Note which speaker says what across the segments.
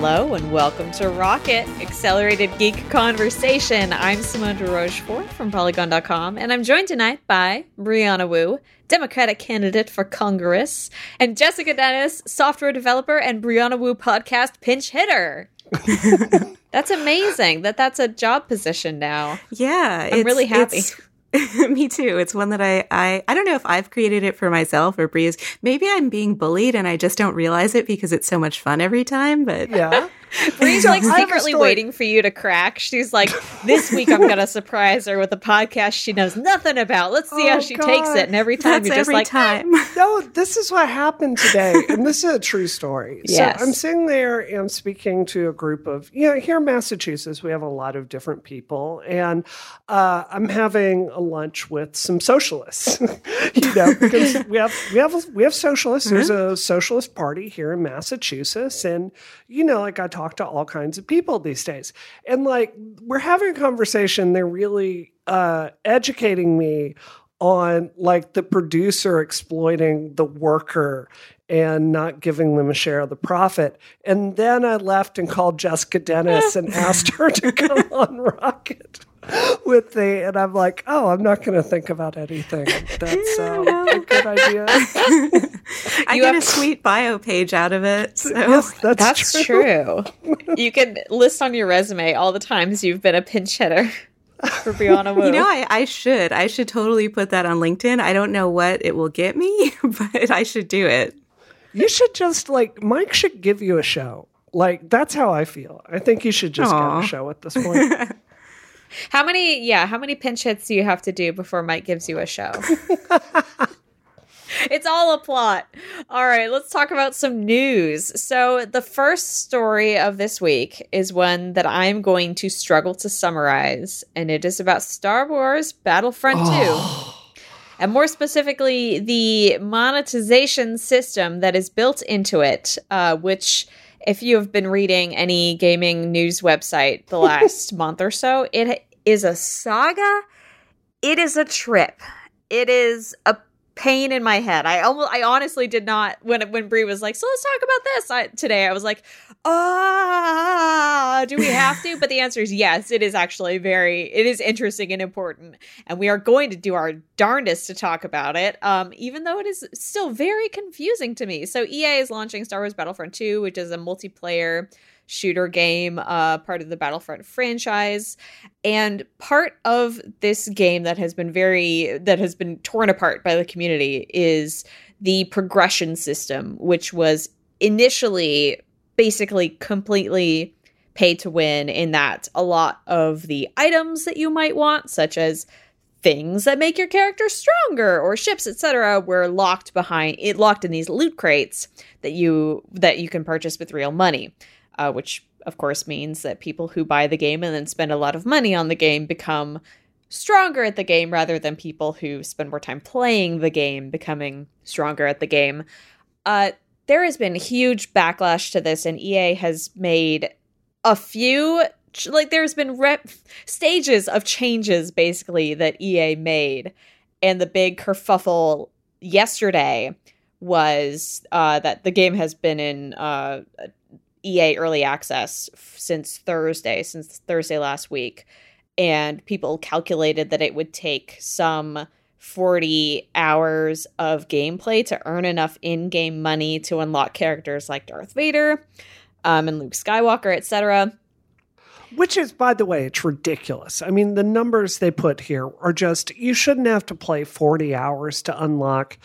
Speaker 1: Hello and welcome to Rocket Accelerated Geek Conversation. I'm Simone de Rochefort from Polygon.com, and I'm joined tonight by Brianna Wu, Democratic candidate for Congress, and Jessica Dennis, software developer and Brianna Wu podcast pinch hitter. that's amazing that that's a job position now.
Speaker 2: Yeah,
Speaker 1: I'm really happy.
Speaker 2: Me too. It's one that I, I I don't know if I've created it for myself or Bree's. Maybe I'm being bullied and I just don't realize it because it's so much fun every time. But
Speaker 3: yeah,
Speaker 1: Bree's like secretly waiting for you to crack. She's like, this week I'm gonna surprise her with a podcast she knows nothing about. Let's see oh, how she God. takes it. And every time
Speaker 2: That's
Speaker 1: you're just
Speaker 2: every
Speaker 1: like,
Speaker 2: time.
Speaker 3: no, this is what happened today, and this is a true story.
Speaker 1: Yes.
Speaker 3: So I'm sitting there and speaking to a group of you know here in Massachusetts we have a lot of different people, and uh, I'm having a lunch with some socialists. you know, because we have we have we have socialists. Mm-hmm. There's a socialist party here in Massachusetts, and you know, like I talk to all kinds of people these days, and like we're having a conversation. They're really uh, educating me on like the producer exploiting the worker and not giving them a share of the profit. And then I left and called Jessica Dennis and asked her to come on Rocket with the, and I'm like, oh, I'm not going to think about anything. That's uh, a good idea.
Speaker 2: I you get have, a sweet bio page out of it. So.
Speaker 3: Yes, that's,
Speaker 1: that's
Speaker 3: true.
Speaker 1: true. you can list on your resume all the times you've been a pinch hitter. For Brianna Wu.
Speaker 2: You know, I, I should. I should totally put that on LinkedIn. I don't know what it will get me, but I should do it.
Speaker 3: You should just like Mike should give you a show. Like that's how I feel. I think you should just Aww. get a show at this point.
Speaker 1: How many yeah, how many pinch hits do you have to do before Mike gives you a show? it's all a plot. All right, let's talk about some news. So, the first story of this week is one that I'm going to struggle to summarize, and it is about Star Wars Battlefront oh. 2 and more specifically, the monetization system that is built into it, uh, which, if you have been reading any gaming news website the last month or so, it is a saga. It is a trip. It is a pain in my head. I almost, I honestly did not when when Bree was like, "So let's talk about this I, today." I was like, "Ah, do we have to?" But the answer is yes. It is actually very, it is interesting and important, and we are going to do our darndest to talk about it. Um, even though it is still very confusing to me. So EA is launching Star Wars Battlefront 2, which is a multiplayer shooter game, uh, part of the Battlefront franchise. And part of this game that has been very, that has been torn apart by the community is the progression system, which was initially basically completely pay to win in that a lot of the items that you might want, such as things that make your character stronger or ships etc were locked behind it locked in these loot crates that you that you can purchase with real money uh, which of course means that people who buy the game and then spend a lot of money on the game become stronger at the game rather than people who spend more time playing the game becoming stronger at the game. Uh, there has been huge backlash to this, and EA has made a few like there's been rep- stages of changes basically that EA made, and the big kerfuffle yesterday was uh, that the game has been in uh, EA early access since Thursday, since Thursday last week. And people calculated that it would take some 40 hours of gameplay to earn enough in game money to unlock characters like Darth Vader um, and Luke Skywalker, etc.
Speaker 3: Which is, by the way, it's ridiculous. I mean, the numbers they put here are just, you shouldn't have to play 40 hours to unlock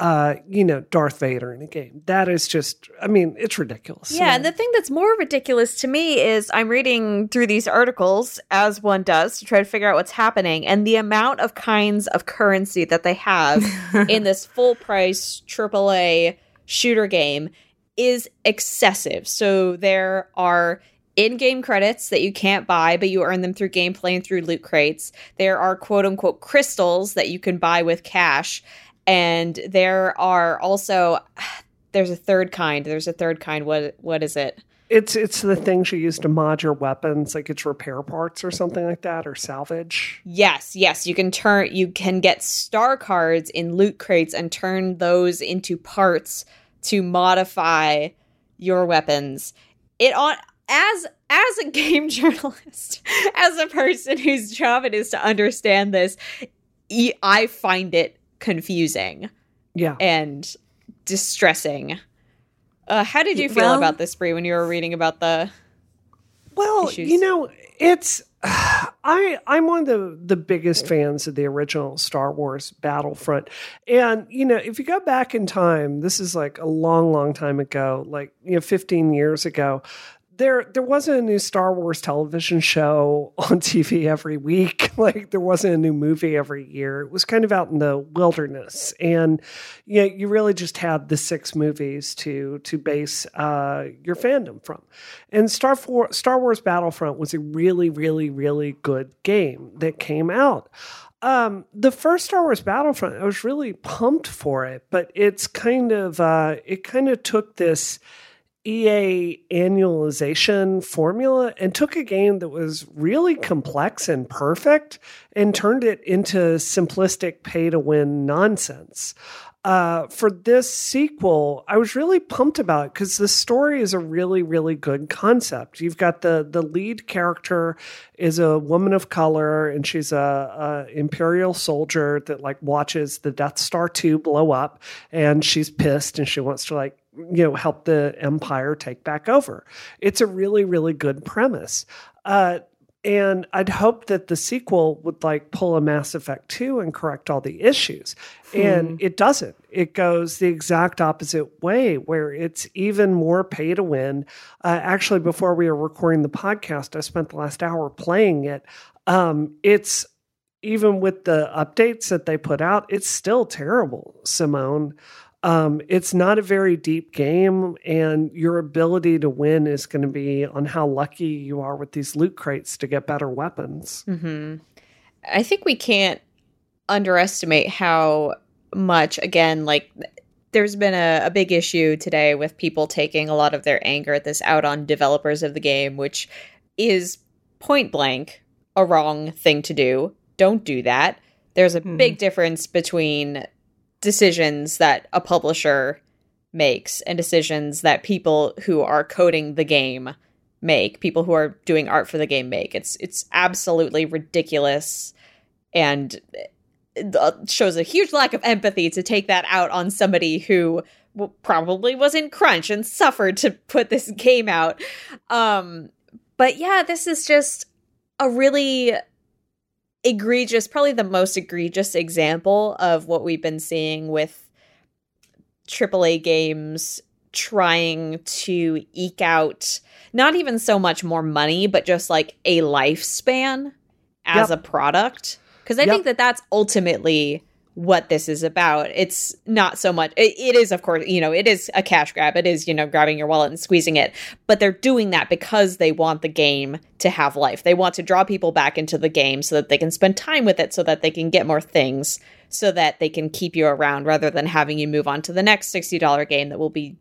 Speaker 3: uh, you know, Darth Vader in a game. That is just, I mean, it's ridiculous.
Speaker 1: Yeah, so, and the thing that's more ridiculous to me is I'm reading through these articles, as one does, to try to figure out what's happening, and the amount of kinds of currency that they have in this full price AAA shooter game is excessive. So there are in game credits that you can't buy, but you earn them through gameplay and through loot crates. There are quote unquote crystals that you can buy with cash and there are also there's a third kind. There's a third kind. What what is it?
Speaker 3: It's it's the things you use to mod your weapons, like it's repair parts or something like that, or salvage.
Speaker 1: Yes, yes, you can turn you can get star cards in loot crates and turn those into parts to modify your weapons. it on as as a game journalist, as a person whose job it is to understand this, I find it confusing.
Speaker 3: Yeah.
Speaker 1: And distressing. Uh, how did you feel well, about this, Bree, when you were reading about the?
Speaker 3: Well, issues? you know, it's I I'm one of the the biggest fans of the original Star Wars Battlefront. And you know, if you go back in time, this is like a long long time ago, like you know 15 years ago there there wasn't a new Star Wars television show on TV every week. Like there wasn't a new movie every year. It was kind of out in the wilderness, and you know, you really just had the six movies to to base uh, your fandom from. And Star For- Star Wars Battlefront was a really really really good game that came out. Um, the first Star Wars Battlefront, I was really pumped for it, but it's kind of uh, it kind of took this EA annualization formula and took a game that was really complex and perfect and turned it into simplistic pay to win nonsense. Uh, for this sequel, I was really pumped about it because the story is a really, really good concept. You've got the the lead character is a woman of color, and she's a, a imperial soldier that like watches the Death Star two blow up, and she's pissed and she wants to like you know help the empire take back over. It's a really really good premise. Uh, and i'd hope that the sequel would like pull a mass effect 2 and correct all the issues. Hmm. and it doesn't. It goes the exact opposite way where it's even more pay to win. Uh, actually before we were recording the podcast i spent the last hour playing it. Um, it's even with the updates that they put out it's still terrible simone um, it's not a very deep game, and your ability to win is going to be on how lucky you are with these loot crates to get better weapons.
Speaker 1: Mm-hmm. I think we can't underestimate how much, again, like there's been a, a, big issue today with people taking a lot of their anger at this out on developers of the game, which is point blank a wrong thing to do. Don't do that. There's a mm. big difference between decisions that a publisher makes and decisions that people who are coding the game make, people who are doing art for the game make. It's it's absolutely ridiculous and shows a huge lack of empathy to take that out on somebody who probably was in crunch and suffered to put this game out. Um but yeah, this is just a really egregious, probably the most egregious example of what we've been seeing with AAA games trying to eke out not even so much more money, but just like a lifespan as yep. a product. Because I yep. think that that's ultimately what this is about. It's not so much, it, it is, of course, you know, it is a cash grab. It is, you know, grabbing your wallet and squeezing it. But they're doing that because they want the game to have life. They want to draw people back into the game so that they can spend time with it, so that they can get more things, so that they can keep you around rather than having you move on to the next $60 game that will be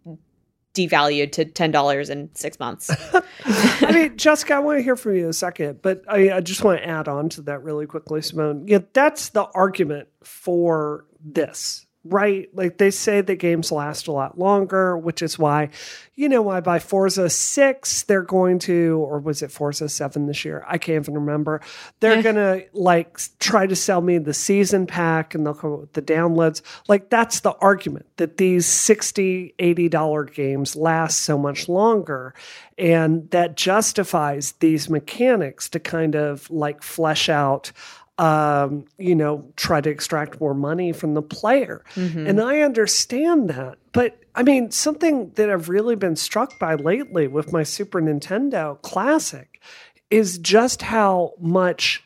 Speaker 1: devalued to ten dollars in six months.
Speaker 3: I mean, Jessica, I want to hear from you in a second, but I, I, just want to add on to that really quickly, Simone. Yeah, that's the argument for this right? Like they say the games last a lot longer, which is why, you know, why by Forza 6, they're going to, or was it Forza 7 this year? I can't even remember. They're going to like try to sell me the season pack and they'll come with the downloads. Like that's the argument that these 60 $80 games last so much longer. And that justifies these mechanics to kind of like flesh out um, you know, try to extract more money from the player. Mm-hmm. And I understand that. But I mean, something that I've really been struck by lately with my Super Nintendo Classic is just how much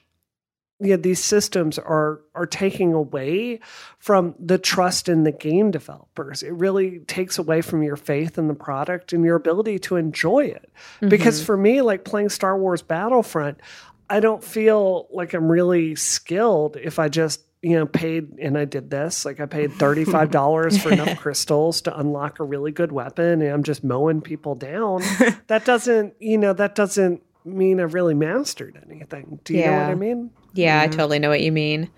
Speaker 3: you know, these systems are are taking away from the trust in the game developers. It really takes away from your faith in the product and your ability to enjoy it. Mm-hmm. Because for me, like playing Star Wars Battlefront, I don't feel like I'm really skilled if I just you know paid and I did this like I paid thirty five dollars for enough crystals to unlock a really good weapon and I'm just mowing people down. that doesn't you know that doesn't mean I've really mastered anything. Do you yeah. know what I mean?
Speaker 1: Yeah, I mm-hmm. totally know what you mean.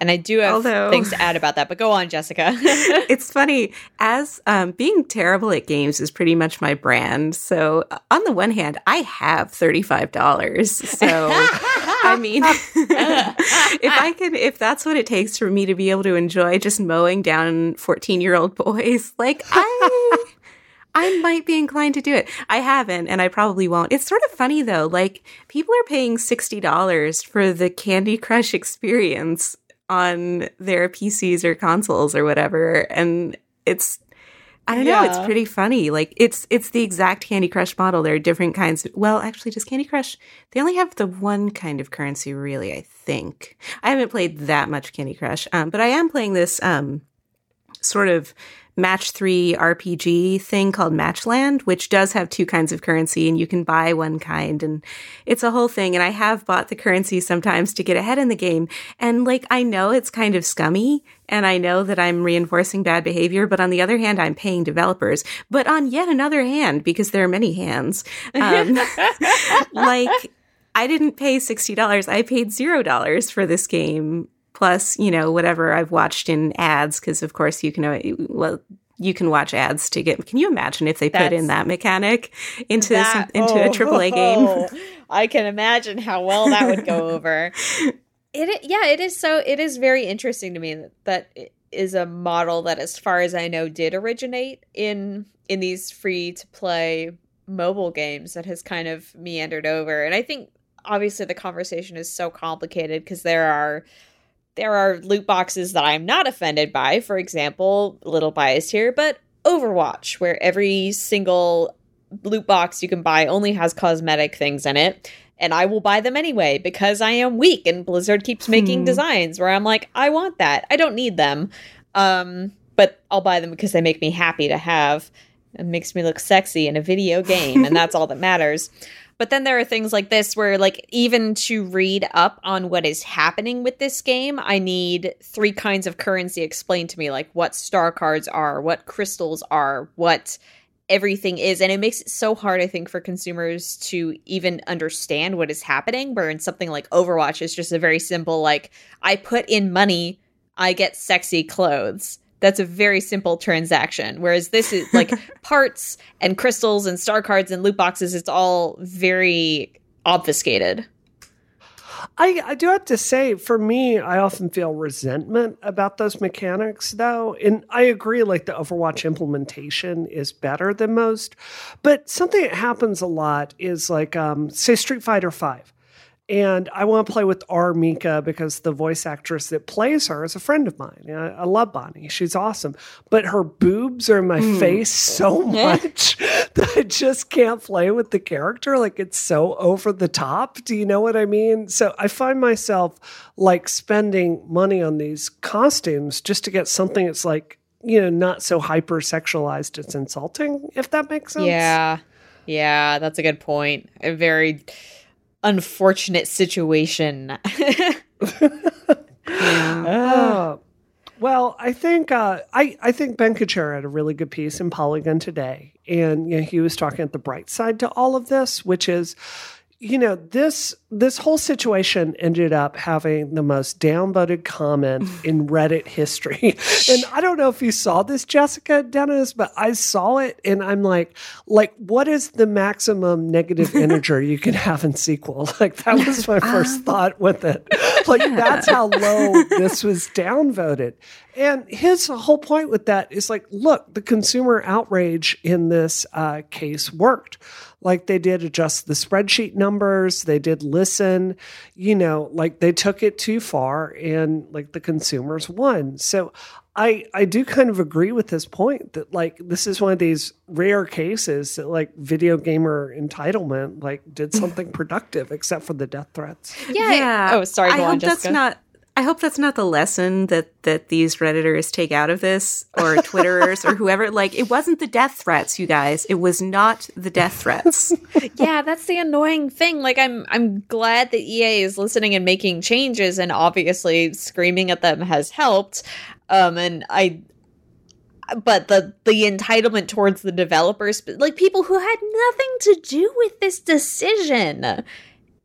Speaker 1: And I do have
Speaker 2: Although-
Speaker 1: things to add about that, but go on, Jessica.
Speaker 2: it's funny as um, being terrible at games is pretty much my brand. So uh, on the one hand, I have thirty five dollars. So I mean, if I can, if that's what it takes for me to be able to enjoy just mowing down fourteen year old boys, like I. I might be inclined to do it. I haven't, and I probably won't. It's sort of funny though. Like people are paying sixty dollars for the Candy Crush experience on their PCs or consoles or whatever, and it's I don't know. It's pretty funny. Like it's it's the exact Candy Crush model. There are different kinds. Of, well, actually, does Candy Crush? They only have the one kind of currency, really. I think I haven't played that much Candy Crush, um, but I am playing this um, sort of match three RPG thing called Matchland, which does have two kinds of currency and you can buy one kind and it's a whole thing. And I have bought the currency sometimes to get ahead in the game. And like, I know it's kind of scummy and I know that I'm reinforcing bad behavior, but on the other hand, I'm paying developers. But on yet another hand, because there are many hands, um, like, I didn't pay $60. I paid $0 for this game plus, you know, whatever I've watched in ads cuz of course you can well you can watch ads to get Can you imagine if they put in that mechanic into
Speaker 1: That-
Speaker 2: some, into a AAA game?
Speaker 1: oh, I can imagine how well that would go over. It yeah, it is so it is very interesting to me that that is a model that as far as I know did originate in in these free to play mobile games that has kind of meandered over. And I think obviously the conversation is so complicated because there are there are loot boxes that I'm not offended by. For example, a little biased here, but Overwatch, where every single loot box you can buy only has cosmetic things in it. And I will buy them anyway because I am weak and Blizzard keeps making
Speaker 2: Hmm.
Speaker 1: designs where I'm like, I want that. I don't need them. Um, but I'll buy them because they make me happy to have. It makes me look sexy in a video game, and that's all that matters. But then there are things like this where, like, even to read up on what is happening with this game, I need three kinds of currency explained to me, like what star cards are, what crystals are, what everything is. And it makes it so hard, I think, for consumers to even understand what is happening. Where in something like Overwatch is just a very simple, like, I put in money, I get sexy clothes. That's a very simple transaction. Whereas this is like parts and crystals and star cards and loot boxes, it's all very obfuscated.
Speaker 3: I, I do have to say, for me, I often feel resentment about those mechanics, though. And I agree, like the Overwatch implementation is better than most. But something that happens a lot is like, um, say, Street Fighter Five. And I want to play with R. Mika because the voice actress that plays her is a friend of mine. I, I love Bonnie. She's awesome. But her boobs are in my hmm. face so much that I just can't play with the character. Like it's so over the top. Do you know what I mean? So I find myself like spending money on these costumes just to get something that's like, you know, not so hyper sexualized it's insulting, if that makes sense.
Speaker 1: Yeah. Yeah, that's a good point. A very unfortunate situation.
Speaker 3: Uh, well, I think uh, I I think Ben Kuchera had a really good piece in Polygon today, and you know, he was talking at the bright side to all of this, which is, you know, this this whole situation ended up having the most downvoted comment in Reddit history, and I don't know if you saw this, Jessica Dennis, but I saw it, and I'm like, like, what is the maximum negative integer you can have in SQL? Like that was my first um, thought with it. Like that's how low this was downvoted. And his whole point with that is like, look, the consumer outrage in this uh, case worked. Like they did adjust the spreadsheet numbers, they did listen, you know, like they took it too far and like the consumers won. So I I do kind of agree with this point that like this is one of these rare cases that like video gamer entitlement like did something productive except for the death threats.
Speaker 1: yeah. Oh, sorry. Go
Speaker 2: I
Speaker 1: on,
Speaker 2: hope
Speaker 1: Jessica.
Speaker 2: that's not. I hope that's not the lesson that that these redditors take out of this, or Twitterers, or whoever. Like, it wasn't the death threats, you guys. It was not the death threats.
Speaker 1: yeah, that's the annoying thing. Like I'm I'm glad that EA is listening and making changes and obviously screaming at them has helped. Um and I but the the entitlement towards the developers like people who had nothing to do with this decision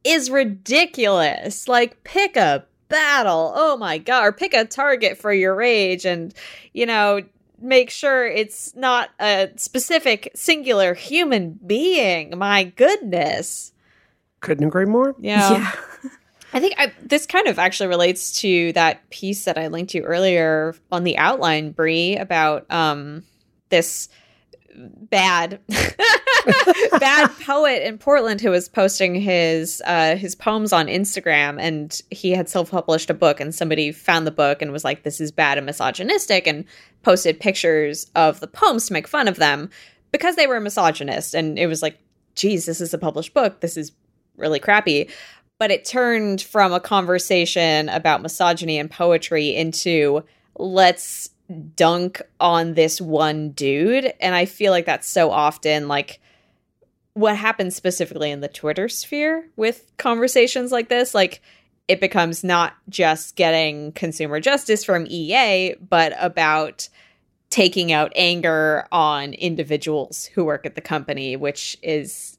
Speaker 1: is ridiculous. Like pick a battle. Oh my god! Or pick a target for your rage, and you know make sure it's not a specific singular human being. My goodness.
Speaker 3: Couldn't agree more.
Speaker 1: Yeah. yeah. I think I, this kind of actually relates to that piece that I linked to earlier on the outline, Bree, about um, this bad bad poet in Portland who was posting his uh, his poems on Instagram, and he had self published a book, and somebody found the book and was like, "This is bad and misogynistic," and posted pictures of the poems to make fun of them because they were misogynist, and it was like, "Geez, this is a published book. This is really crappy." But it turned from a conversation about misogyny and poetry into let's dunk on this one dude and i feel like that's so often like what happens specifically in the twitter sphere with conversations like this like it becomes not just getting consumer justice from ea but about taking out anger on individuals who work at the company which is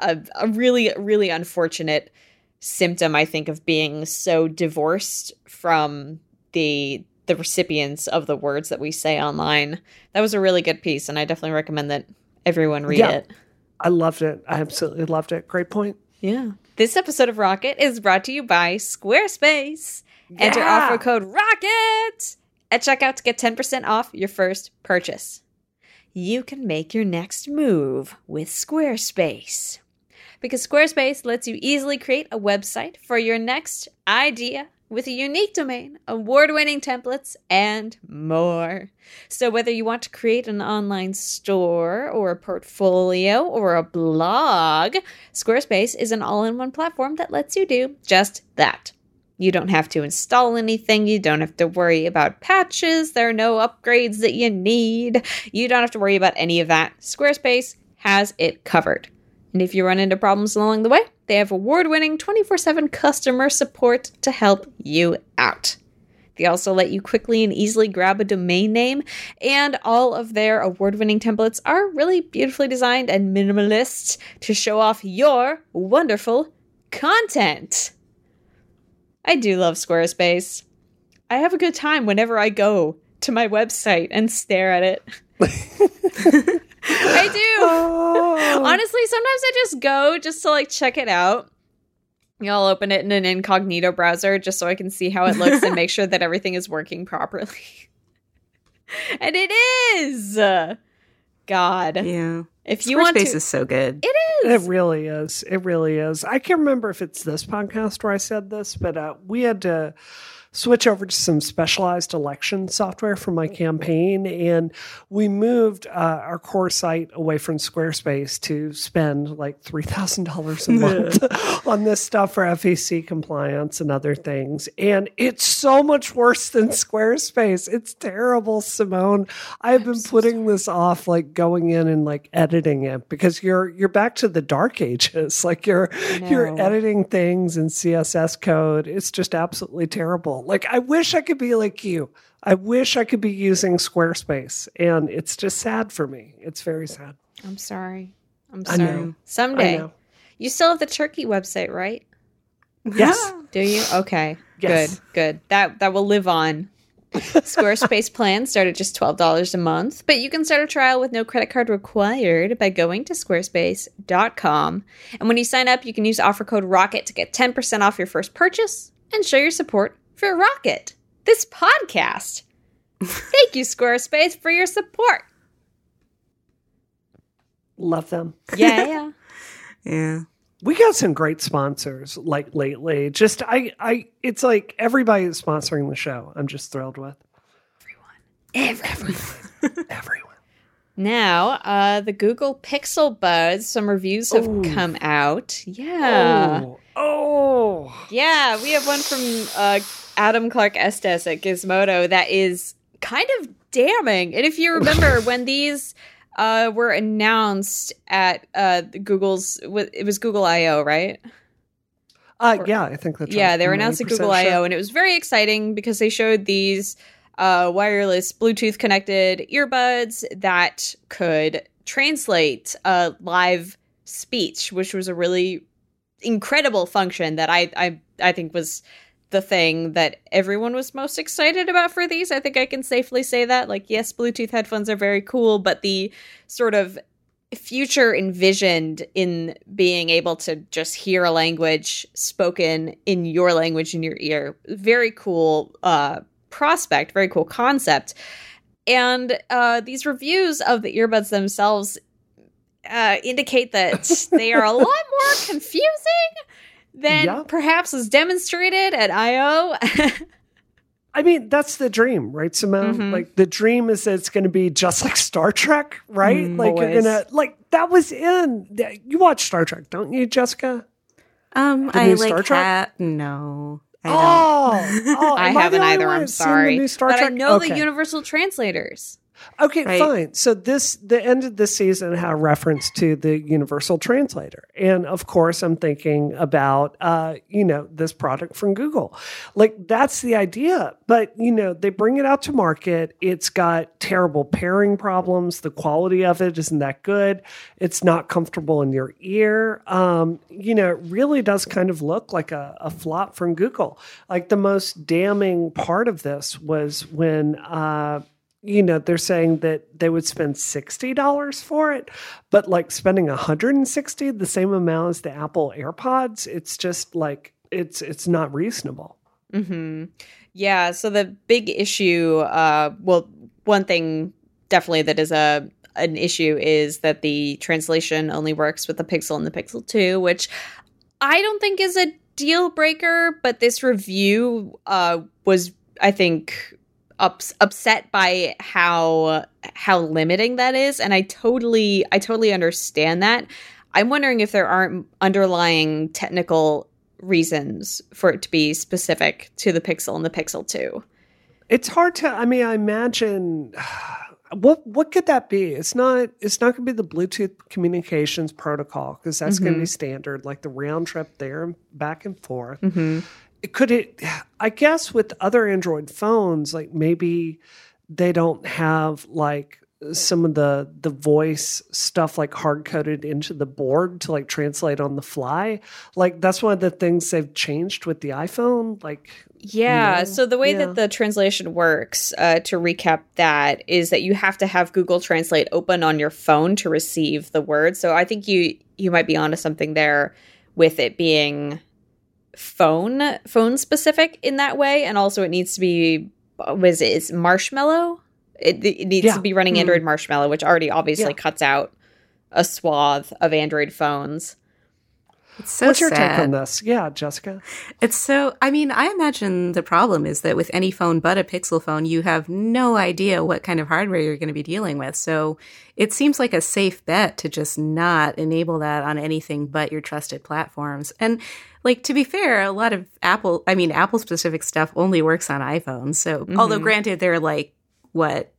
Speaker 1: a, a really really unfortunate symptom i think of being so divorced from the the recipients of the words that we say online. That was a really good piece, and I definitely recommend that everyone read yeah, it.
Speaker 3: I loved it. I absolutely loved it. Great point.
Speaker 1: Yeah. This episode of Rocket is brought to you by Squarespace. Yeah. Enter offer code ROCKET at checkout to get 10% off your first purchase. You can make your next move with Squarespace. Because Squarespace lets you easily create a website for your next idea with a unique domain, award winning templates, and more. So, whether you want to create an online store or a portfolio or a blog, Squarespace is an all in one platform that lets you do just that. You don't have to install anything. You don't have to worry about patches. There are no upgrades that you need. You don't have to worry about any of that. Squarespace has it covered. And if you run into problems along the way, they have award winning 24 7 customer support to help you out. They also let you quickly and easily grab a domain name, and all of their award winning templates are really beautifully designed and minimalist to show off your wonderful content. I do love Squarespace. I have a good time whenever I go to my website and stare at it. I do. Oh. Honestly, sometimes I just go just to like check it out. I'll open it in an incognito browser just so I can see how it looks and make sure that everything is working properly. and it is. God.
Speaker 2: Yeah.
Speaker 1: If you want to,
Speaker 2: is so good.
Speaker 1: It is.
Speaker 3: It really is. It really is. I can't remember if it's this podcast where I said this, but uh, we had to switch over to some specialized election software for my campaign. And we moved uh, our core site away from Squarespace to spend like $3,000 a month on this stuff for FEC compliance and other things. And it's so much worse than Squarespace. It's terrible, Simone. I've been putting this off, like going in and like editing it because you're, you're back to the dark ages. Like you're, you're editing things in CSS code. It's just absolutely terrible. Like, I wish I could be like you. I wish I could be using Squarespace. And it's just sad for me. It's very sad.
Speaker 1: I'm sorry. I'm sorry. Someday. You still have the Turkey website, right?
Speaker 3: Yes.
Speaker 1: Do you? Okay. Yes. Good. Good. That that will live on. Squarespace plans start at just $12 a month, but you can start a trial with no credit card required by going to squarespace.com. And when you sign up, you can use offer code ROCKET to get 10% off your first purchase and show your support for Rocket, this podcast. Thank you, Squarespace, for your support.
Speaker 3: Love them.
Speaker 1: Yeah, yeah.
Speaker 2: yeah.
Speaker 3: We got some great sponsors like lately. Just I I it's like everybody is sponsoring the show. I'm just thrilled with.
Speaker 1: Everyone. Everyone. Everyone. Now, uh, the Google Pixel Buds, some reviews have Ooh. come out. Yeah.
Speaker 3: Oh. oh.
Speaker 1: Yeah, we have one from uh, Adam Clark Estes at Gizmodo that is kind of damning. And if you remember when these uh, were announced at uh, Google's, it was Google I/O, right?
Speaker 3: Uh, yeah, I think that's
Speaker 1: yeah. Right. They were announced at Google I/O, and it was very exciting because they showed these uh, wireless Bluetooth connected earbuds that could translate uh, live speech, which was a really incredible function that I I I think was the thing that everyone was most excited about for these. I think I can safely say that. Like, yes, Bluetooth headphones are very cool, but the sort of future envisioned in being able to just hear a language spoken in your language in your ear, very cool uh, prospect, very cool concept. And uh, these reviews of the earbuds themselves uh, indicate that they are a lot more confusing than
Speaker 3: Yeah.
Speaker 1: perhaps was demonstrated at I/O.
Speaker 3: I mean, that's the dream, right, Simone?
Speaker 1: Mhm.
Speaker 3: Like the dream is that it's going to be just like Star Trek, right?
Speaker 2: Mm,
Speaker 3: like you're gonna like that was in. You watch Star Trek, don't you, Jessica?
Speaker 2: Um,
Speaker 3: The
Speaker 2: I
Speaker 3: new
Speaker 2: like
Speaker 3: Star Trek?
Speaker 2: ha- no, I.
Speaker 3: Oh, oh,
Speaker 1: I haven't
Speaker 3: only
Speaker 1: either. I'm sorry,
Speaker 3: The new Star
Speaker 1: but
Speaker 3: Trek?
Speaker 1: I know the universal translators.
Speaker 3: Okay,
Speaker 2: Right.
Speaker 3: fine. So this the end of this season had a reference to the universal translator. And of course I'm thinking about uh, you know, this product from Google. Like that's the idea. But you know, they bring it out to market. It's got terrible pairing problems. The quality of it isn't that good. It's not comfortable in your ear. Um, you know, it really does kind of look like a, a flop from Google. Like the most damning part of this was when uh you know they're saying that they would spend $60 for it but like spending 160 the same amount as the apple airpods it's just like it's it's not reasonable
Speaker 1: mm-hmm. Yeah. So the big issue, uh, well, one thing definitely that is a an issue is that the translation only works with the Pixel and the Pixel Two, which I don't think is a deal breaker. But this review uh, was, I think, ups- upset by how how limiting that is, and I totally I totally understand that. I'm wondering if there aren't underlying technical reasons for it to be specific to the Pixel and the Pixel 2.
Speaker 3: it's hard to i mean i imagine what what could that be it's not it's not going to be the bluetooth communications protocol because that's going to be standard like the round trip there and back and forth
Speaker 1: Mm-hmm.
Speaker 3: It could it i guess with other android phones like maybe they don't have like some of the the voice stuff like hard coded into the board to like translate on the fly like that's one of the things they've changed with the iphone like
Speaker 1: Yeah.
Speaker 3: know?
Speaker 1: So the way
Speaker 3: Yeah.
Speaker 1: that the translation works, uh, to recap that, is that you have to have Google Translate open on your phone to receive the word. So I think you you might be onto something there with it being phone phone specific in that way, and also it needs to be was it is Marshmallow. It, it needs
Speaker 3: Yeah.
Speaker 1: to be running
Speaker 3: Mhm.
Speaker 1: Android Marshmallow, which already obviously
Speaker 3: Yeah.
Speaker 1: cuts out a swath of Android phones.
Speaker 2: It's so
Speaker 3: what's your take on this yeah jessica
Speaker 2: It's so, I mean, I imagine the problem is that with any phone but a Pixel phone, you have no idea what kind of hardware you're going to be dealing with. So it seems like a safe bet to just not enable that on anything but your trusted platforms. And like, to be fair, a lot of Apple, I mean, Apple specific stuff only works on iPhones. So, although
Speaker 1: Mhm.
Speaker 2: granted, there are like, what,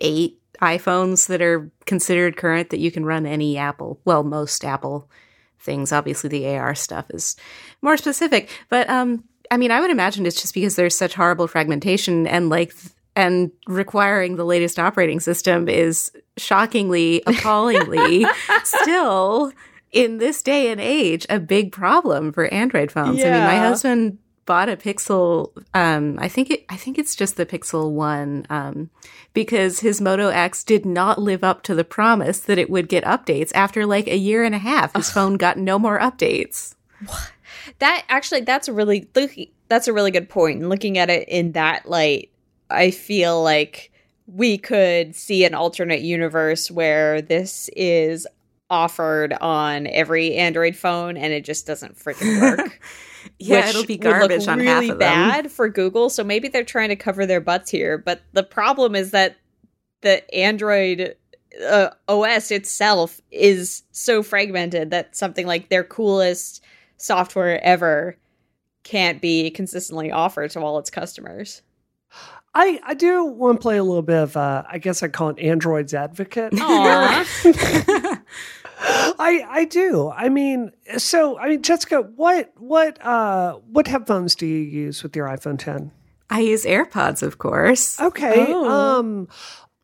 Speaker 2: eight iPhones that are considered current that you can run any Apple, well, most Apple things. Obviously, the AR stuff is more specific, but um, I mean, I would imagine it's just because there's such horrible fragmentation and like, and requiring the latest operating system is shockingly, appallingly still in this day and age a big problem for Android phones. I mean, my husband bought a Pixel. Um, I think it. I think it's just the Pixel One. Um, because his Moto X did not live up to the promise that it would get updates. After like a year and a half, his phone got no more updates.
Speaker 1: That actually, that's a really that's a really good point. And looking at it in that light, I feel like we could see an alternate universe where this is offered on every Android phone and it just doesn't freaking work.
Speaker 2: Yeah, it'll be garbage on
Speaker 1: really
Speaker 2: half of them.
Speaker 1: bad for Google. So maybe they're trying to cover their butts here. But the problem is that the Android uh, OS itself is so fragmented that something like their coolest software ever can't be consistently offered to all its customers.
Speaker 3: I, I do want to play a little bit of, uh, I guess I call it Android's advocate. I I do. I mean, so I mean, Jessica, what what uh what headphones do you use with your iPhone 10?
Speaker 2: I use AirPods, of course.
Speaker 3: Okay.
Speaker 1: Oh.
Speaker 3: Um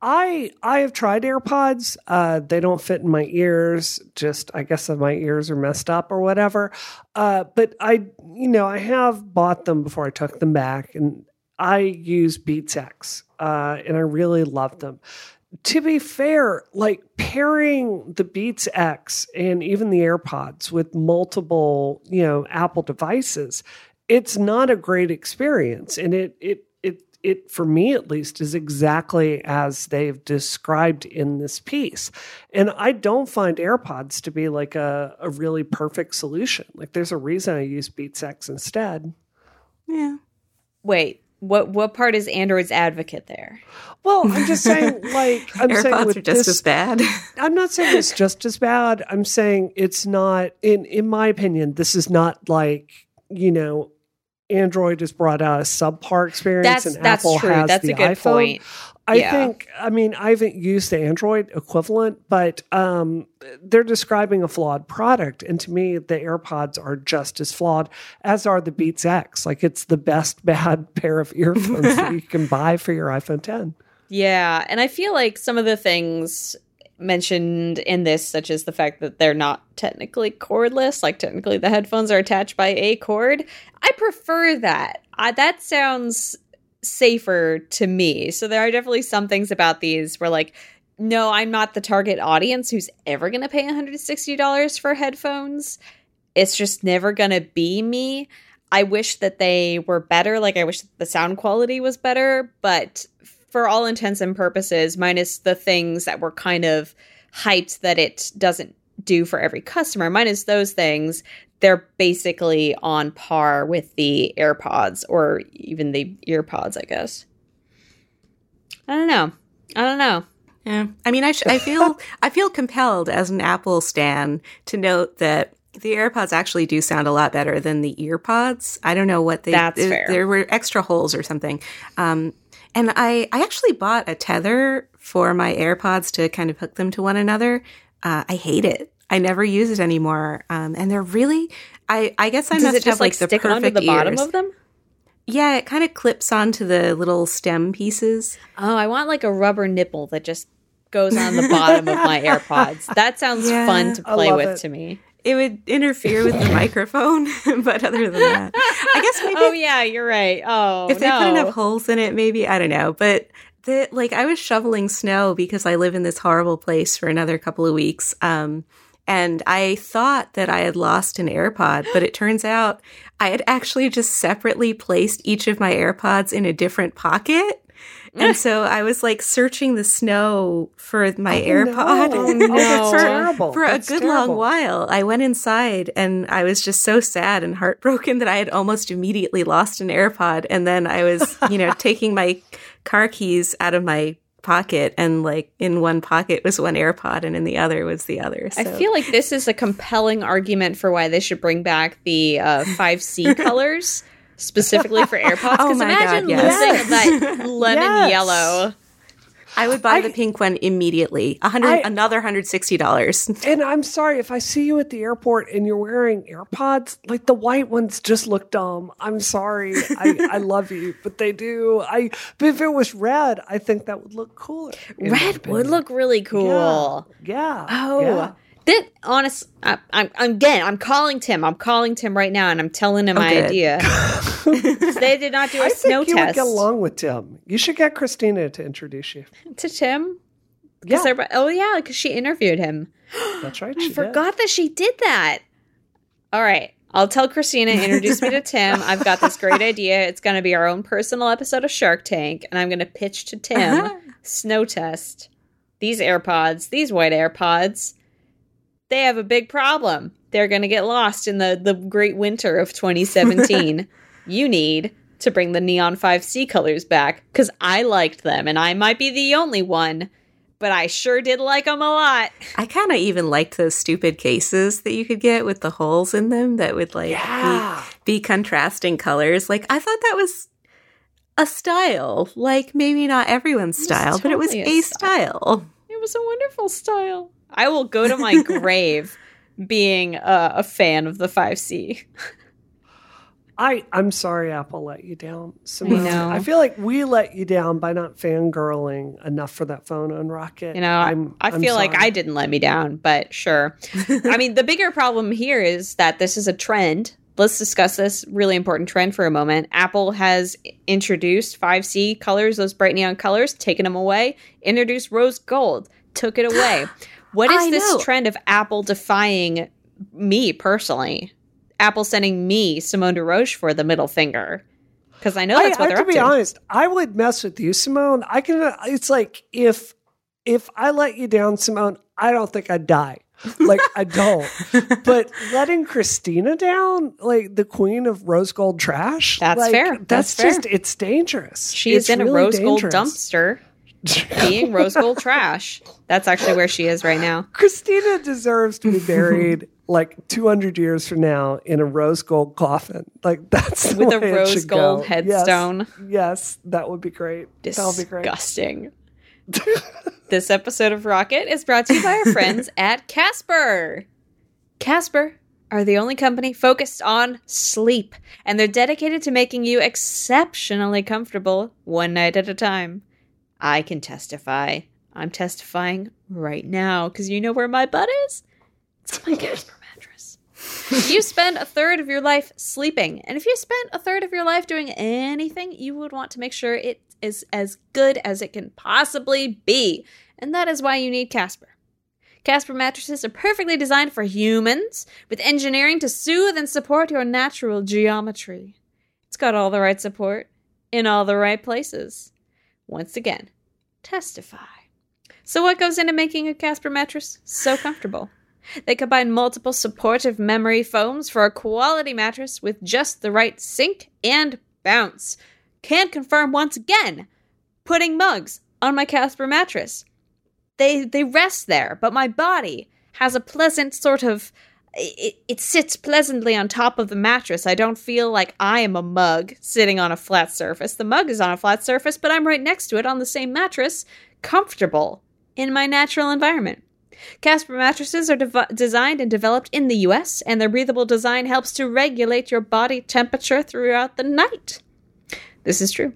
Speaker 3: I I have tried AirPods. Uh, they don't fit in my ears. Just I guess my ears are messed up or whatever. Uh, but I you know I have bought them before I took them back, and I use Beats X, uh, and I really love them. To be fair, like pairing the Beats X and even the AirPods with multiple you know Apple devices, it's not a great experience, and it it it it, for me at least is exactly as they've described in this piece. And i don't find airpods to be like a, a really perfect solution. Like there's a reason i use beats x instead.
Speaker 2: Yeah.
Speaker 1: Wait what what part is android's advocate there?
Speaker 3: Well i'm just saying like i'm
Speaker 2: AirPods
Speaker 3: saying with
Speaker 2: are just
Speaker 3: this,
Speaker 2: as bad.
Speaker 3: I'm not saying it's just as bad. I'm saying it's not in in my opinion this is not like you know Android has brought out a subpar experience
Speaker 1: that's,
Speaker 3: and
Speaker 1: that's
Speaker 3: Apple
Speaker 1: true.
Speaker 3: has
Speaker 1: That's
Speaker 3: the
Speaker 1: a good
Speaker 3: iPhone.
Speaker 1: point.
Speaker 3: I
Speaker 1: Yeah.
Speaker 3: think, I mean, I haven't used the Android equivalent, but um, they're describing a flawed product. And to me, the AirPods are just as flawed as are the Beats X. Like it's the best bad pair of earphones that you can buy for your iPhone 10.
Speaker 1: Yeah, and I feel like some of the things mentioned in this, such as the fact that they're not technically cordless, like technically the headphones are attached by a cord, I prefer that. I, that sounds safer to me. So there are definitely some things about these where, like, no, I'm not the target audience who's ever going to pay $160 for headphones. It's just never going to be me. I wish that they were better. Like, I wish the sound quality was better, but for all intents and purposes, minus the things that were kind of hyped that it doesn't do for every customer, minus those things, they're basically on par with the AirPods or even the EarPods, I guess. I don't know. I don't know.
Speaker 2: Yeah, I mean, I sh- I feel I feel compelled as an Apple stan to note that the AirPods actually do sound a lot better than the EarPods. I don't know what they.
Speaker 1: That's fair.
Speaker 2: There were extra holes or something. Um, and I I actually bought a tether for my AirPods to kind of hook them to one another. Uh, I hate it. I never use it anymore. Um, and they're really. I I guess I
Speaker 1: Does
Speaker 2: must
Speaker 1: it just
Speaker 2: have
Speaker 1: like
Speaker 2: like the
Speaker 1: stick onto
Speaker 2: perfect
Speaker 1: the bottom
Speaker 2: ears.
Speaker 1: of them?
Speaker 2: Yeah, it kind of clips onto the little stem pieces.
Speaker 1: Oh, I want like a rubber nipple that just goes on the bottom of my AirPods. That sounds
Speaker 2: Yeah,
Speaker 1: fun to play with
Speaker 3: it.
Speaker 1: to me.
Speaker 2: It would interfere with the microphone, but other than that, I guess maybe
Speaker 1: Oh yeah, you're right. Oh,
Speaker 2: if they
Speaker 1: no.
Speaker 2: put enough holes in it, maybe I don't know. But the like, I was shoveling snow because I live in this horrible place for another couple of weeks. Um, and I thought that I had lost an AirPod, but it turns out I had actually just separately placed each of my AirPods in a different pocket. And so I was like searching the snow for my AirPod
Speaker 3: Oh, no. Oh, that's
Speaker 2: for,
Speaker 3: terrible.
Speaker 2: for a good
Speaker 3: terrible.
Speaker 2: long while. I went inside and I was just so sad and heartbroken that I had almost immediately lost an AirPod. And then I was, you know, taking my car keys out of my pocket and like in one pocket was one AirPod and in the other was the other. So.
Speaker 1: I feel like this is a compelling argument for why they should bring back the uh, 5C colors specifically for AirPods.
Speaker 2: Oh
Speaker 1: Because
Speaker 2: my
Speaker 1: imagine
Speaker 2: God, yes.
Speaker 1: losing that lemon
Speaker 3: Yes.
Speaker 1: yellow.
Speaker 2: I would buy
Speaker 3: I-
Speaker 2: the pink one immediately. A hundred, another hundred sixty dollars.
Speaker 3: And I'm sorry if I see you at the airport and you're wearing AirPods, like the white ones just look dumb. I'm sorry. I, I love you, but they do. I but if it was red, I think that would look cooler.
Speaker 1: Red would look really cool.
Speaker 3: Yeah.
Speaker 1: Oh,
Speaker 3: yeah.
Speaker 1: that honest. I, I'm I'm again. I'm calling Tim. I'm calling Tim right now, and I'm telling him oh, my
Speaker 2: good.
Speaker 1: idea. they did not do a
Speaker 3: I
Speaker 1: snow
Speaker 3: think you would
Speaker 1: test
Speaker 3: get along with Tim. You should get Christina to introduce you.
Speaker 1: to Tim.
Speaker 3: Yeah,
Speaker 1: oh yeah, because she interviewed him.
Speaker 3: that's right.
Speaker 1: I
Speaker 3: she did.
Speaker 1: forgot that she did that. All right. I'll tell Christina, introduce me to Tim. I've got this great idea. It's going to be our own personal episode of Shark Tank, and I'm going to pitch to Tim snow test. These AirPods, these white AirPods, they have a big problem. They're going to get lost in the, the great winter of 2017. You need to bring the Neon 5C colors back because I liked them, and I might be the only one, but I sure did like them a lot.
Speaker 2: I kind of even liked those stupid cases that you could get with the holes in them that would like
Speaker 3: Yeah.
Speaker 2: be, be contrasting colors. Like I thought that was a style. Like maybe not everyone's
Speaker 1: was
Speaker 2: style, but it was
Speaker 1: totally a
Speaker 2: a style.
Speaker 1: It was a wonderful style. I will go to my grave being uh, a fan of the 5C.
Speaker 3: I I'm sorry Apple let you down. Simone.
Speaker 1: know.
Speaker 3: I feel like we let you down by not fangirling enough for that phone on Rocket.
Speaker 1: You know,
Speaker 3: I'm,
Speaker 1: I
Speaker 3: I'm
Speaker 1: feel like. I didn't let me down, but sure. I mean, the bigger problem here is that this is a trend. Let's discuss this really important trend for a moment. Apple has introduced 5C colors, those bright neon colors, taken them away, introduced rose gold, took it away. What is
Speaker 2: I
Speaker 1: this
Speaker 2: know.
Speaker 1: trend of Apple defying me personally? Apple sending me Simone de Rochefort the middle finger. Because I know that's
Speaker 3: I,
Speaker 1: what
Speaker 3: I,
Speaker 1: they're
Speaker 3: to
Speaker 1: up
Speaker 3: be
Speaker 1: to.
Speaker 3: honest, I would mess with you, Simone. I can. It's like if if I let you down, Simone, I don't think I'd die. Like I don't. but letting Christina down, like the queen of rose gold trash,
Speaker 1: That's
Speaker 3: like,
Speaker 1: fair.
Speaker 3: That's,
Speaker 1: That's fair.
Speaker 3: just it's dangerous.
Speaker 1: She is in a
Speaker 3: really
Speaker 1: rose gold dumpster being rose gold trash. That's actually where she is right now.
Speaker 3: Christina deserves to be buried like 200 years from now in a rose gold coffin. Like that's the
Speaker 1: With a rose gold
Speaker 3: go.
Speaker 1: headstone.
Speaker 3: Yes, yes, that would be great. That would be great.
Speaker 1: Disgusting. this episode of Rocket is brought to you by our friends at Casper. Casper are the only company focused on sleep, and they're dedicated to making you exceptionally comfortable one night at a time. I can testify. I'm testifying right now because you know where my butt is? It's my Casper. you spend a third of your life sleeping, and if you spent a third of your life doing anything, you would want to make sure it is as good as it can possibly be. And that is why you need Casper. Casper mattresses are perfectly designed for humans, with engineering to soothe and support your natural geometry. It's got all the right support in all the right places. Once again, testify. So, what goes into making a Casper mattress so comfortable? They combine multiple supportive memory foams for a quality mattress with just the right sink and bounce. Can confirm once again, putting mugs on my Casper mattress. They they rest there, but my body has a pleasant sort of it, it sits pleasantly on top of the mattress. I don't feel like I am a mug sitting on a flat surface. The mug is on a flat surface, but I'm right next to it on the same mattress, comfortable in my natural environment. Casper mattresses are dev- designed and developed in the US, and their breathable design helps to regulate your body temperature throughout the night. This is true.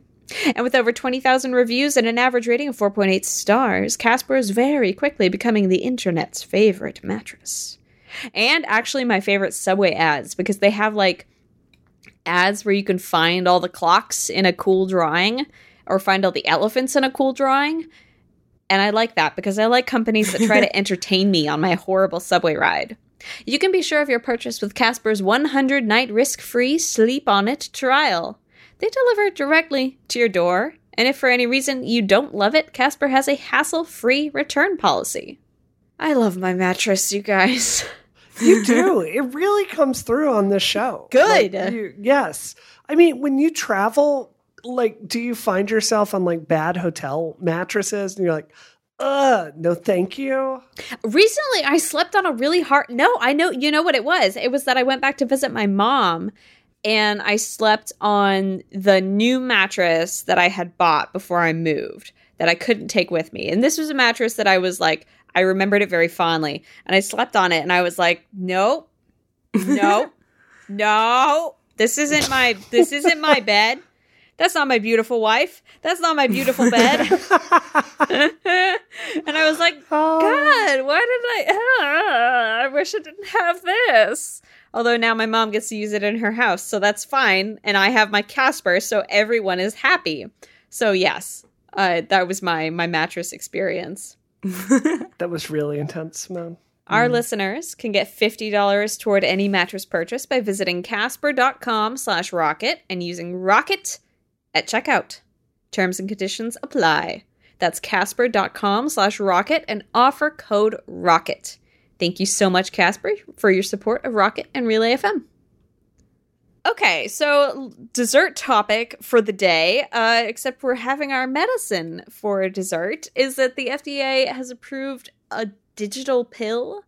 Speaker 1: And with over 20,000 reviews and an average rating of 4.8 stars, Casper is very quickly becoming the internet's favorite mattress. And actually, my favorite Subway ads because they have like ads where you can find all the clocks in a cool drawing or find all the elephants in a cool drawing. And I like that because I like companies that try to entertain me on my horrible subway ride. You can be sure of your purchase with Casper's 100 night risk free sleep on it trial. They deliver it directly to your door, and if for any reason you don't love it, Casper has a hassle free return policy. I love my mattress, you guys.
Speaker 3: You do. it really comes through on this show.
Speaker 1: Good.
Speaker 3: Like, you- yes. I mean, when you travel, like, do you find yourself on like bad hotel mattresses and you're like, uh, no, thank you?
Speaker 1: Recently, I slept on a really hard. No, I know. You know what it was? It was that I went back to visit my mom, and I slept on the new mattress that I had bought before I moved that I couldn't take with me. And this was a mattress that I was like, I remembered it very fondly, and I slept on it, and I was like, no, no, no, this isn't my this isn't my bed. That's not my beautiful wife. That's not my beautiful bed. and I was like,
Speaker 3: Oh,
Speaker 1: God, why did I? ah, I wish I didn't have this. Although now my mom gets to use it in her house, so that's fine. And I have my Casper, so everyone is happy. So yes, uh, that was my my mattress experience.
Speaker 3: that was really intense, Simone.
Speaker 1: Our listeners can get $50 toward any mattress purchase by visiting casper.com slash rocket and using rocket at checkout. Terms and conditions apply. That's casper.com slash rocket and offer code rocket. Thank you so much, Casper, for your support of Rocket and Relay FM. Okay, so dessert topic for the day, uh, except we're having our medicine for dessert, is that the FDA has approved a digital pill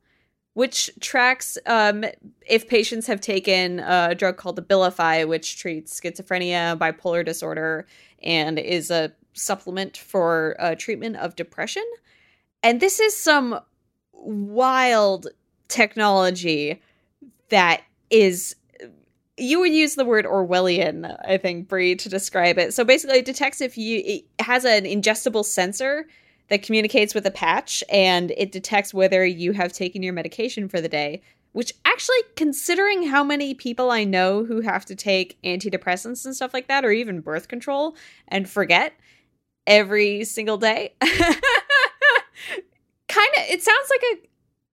Speaker 1: which tracks um, if patients have taken a drug called Abilify, which treats schizophrenia, bipolar disorder, and is a supplement for uh, treatment of depression. And this is some wild technology that is you would use the word Orwellian, I think, Bree, to describe it. So basically, it detects if you it has an ingestible sensor that communicates with a patch, and it detects whether you have taken your medication for the day. Which actually, considering how many people I know who have to take antidepressants and stuff like that, or even birth control, and forget every single day, kind of, it sounds like a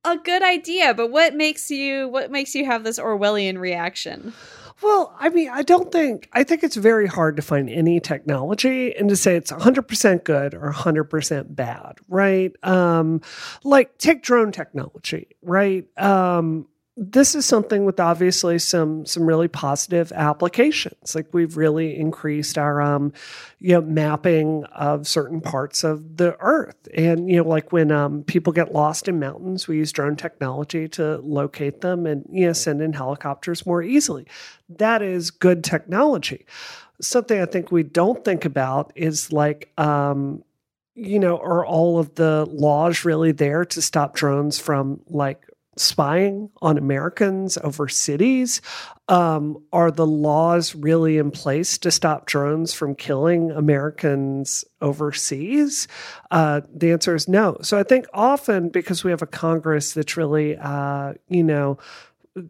Speaker 1: a good idea, but what makes you what makes you have this Orwellian reaction?
Speaker 3: Well, I mean, I don't think, I think it's very hard to find any technology and to say it's 100% good or 100% bad, right? Um, like, take drone technology, right? Um, this is something with obviously some some really positive applications. Like we've really increased our um you know mapping of certain parts of the earth. And you know like when um people get lost in mountains we use drone technology to locate them and you know send in helicopters more easily. That is good technology. Something i think we don't think about is like um you know are all of the laws really there to stop drones from like spying on Americans over cities? Um, are the laws really in place to stop drones from killing Americans overseas? Uh, the answer is no. So I think often because we have a Congress that's really, uh, you know,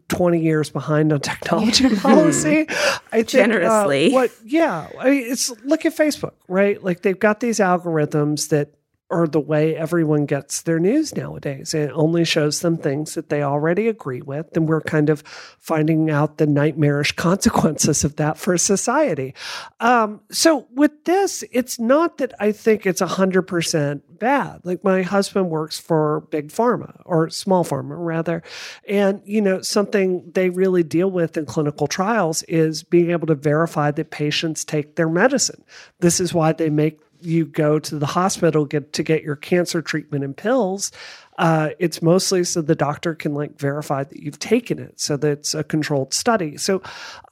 Speaker 3: 20 years behind on technology policy. I think,
Speaker 2: Generously.
Speaker 3: Uh, what, yeah, I mean, it's look at Facebook, right? Like they've got these algorithms that are the way everyone gets their news nowadays. It only shows them things that they already agree with. And we're kind of finding out the nightmarish consequences of that for society. Um, so with this, it's not that I think it's 100% bad. Like my husband works for big pharma or small pharma rather. And, you know, something they really deal with in clinical trials is being able to verify that patients take their medicine. This is why they make you go to the hospital get to get your cancer treatment and pills uh, it's mostly so the doctor can like verify that you've taken it so that it's a controlled study. So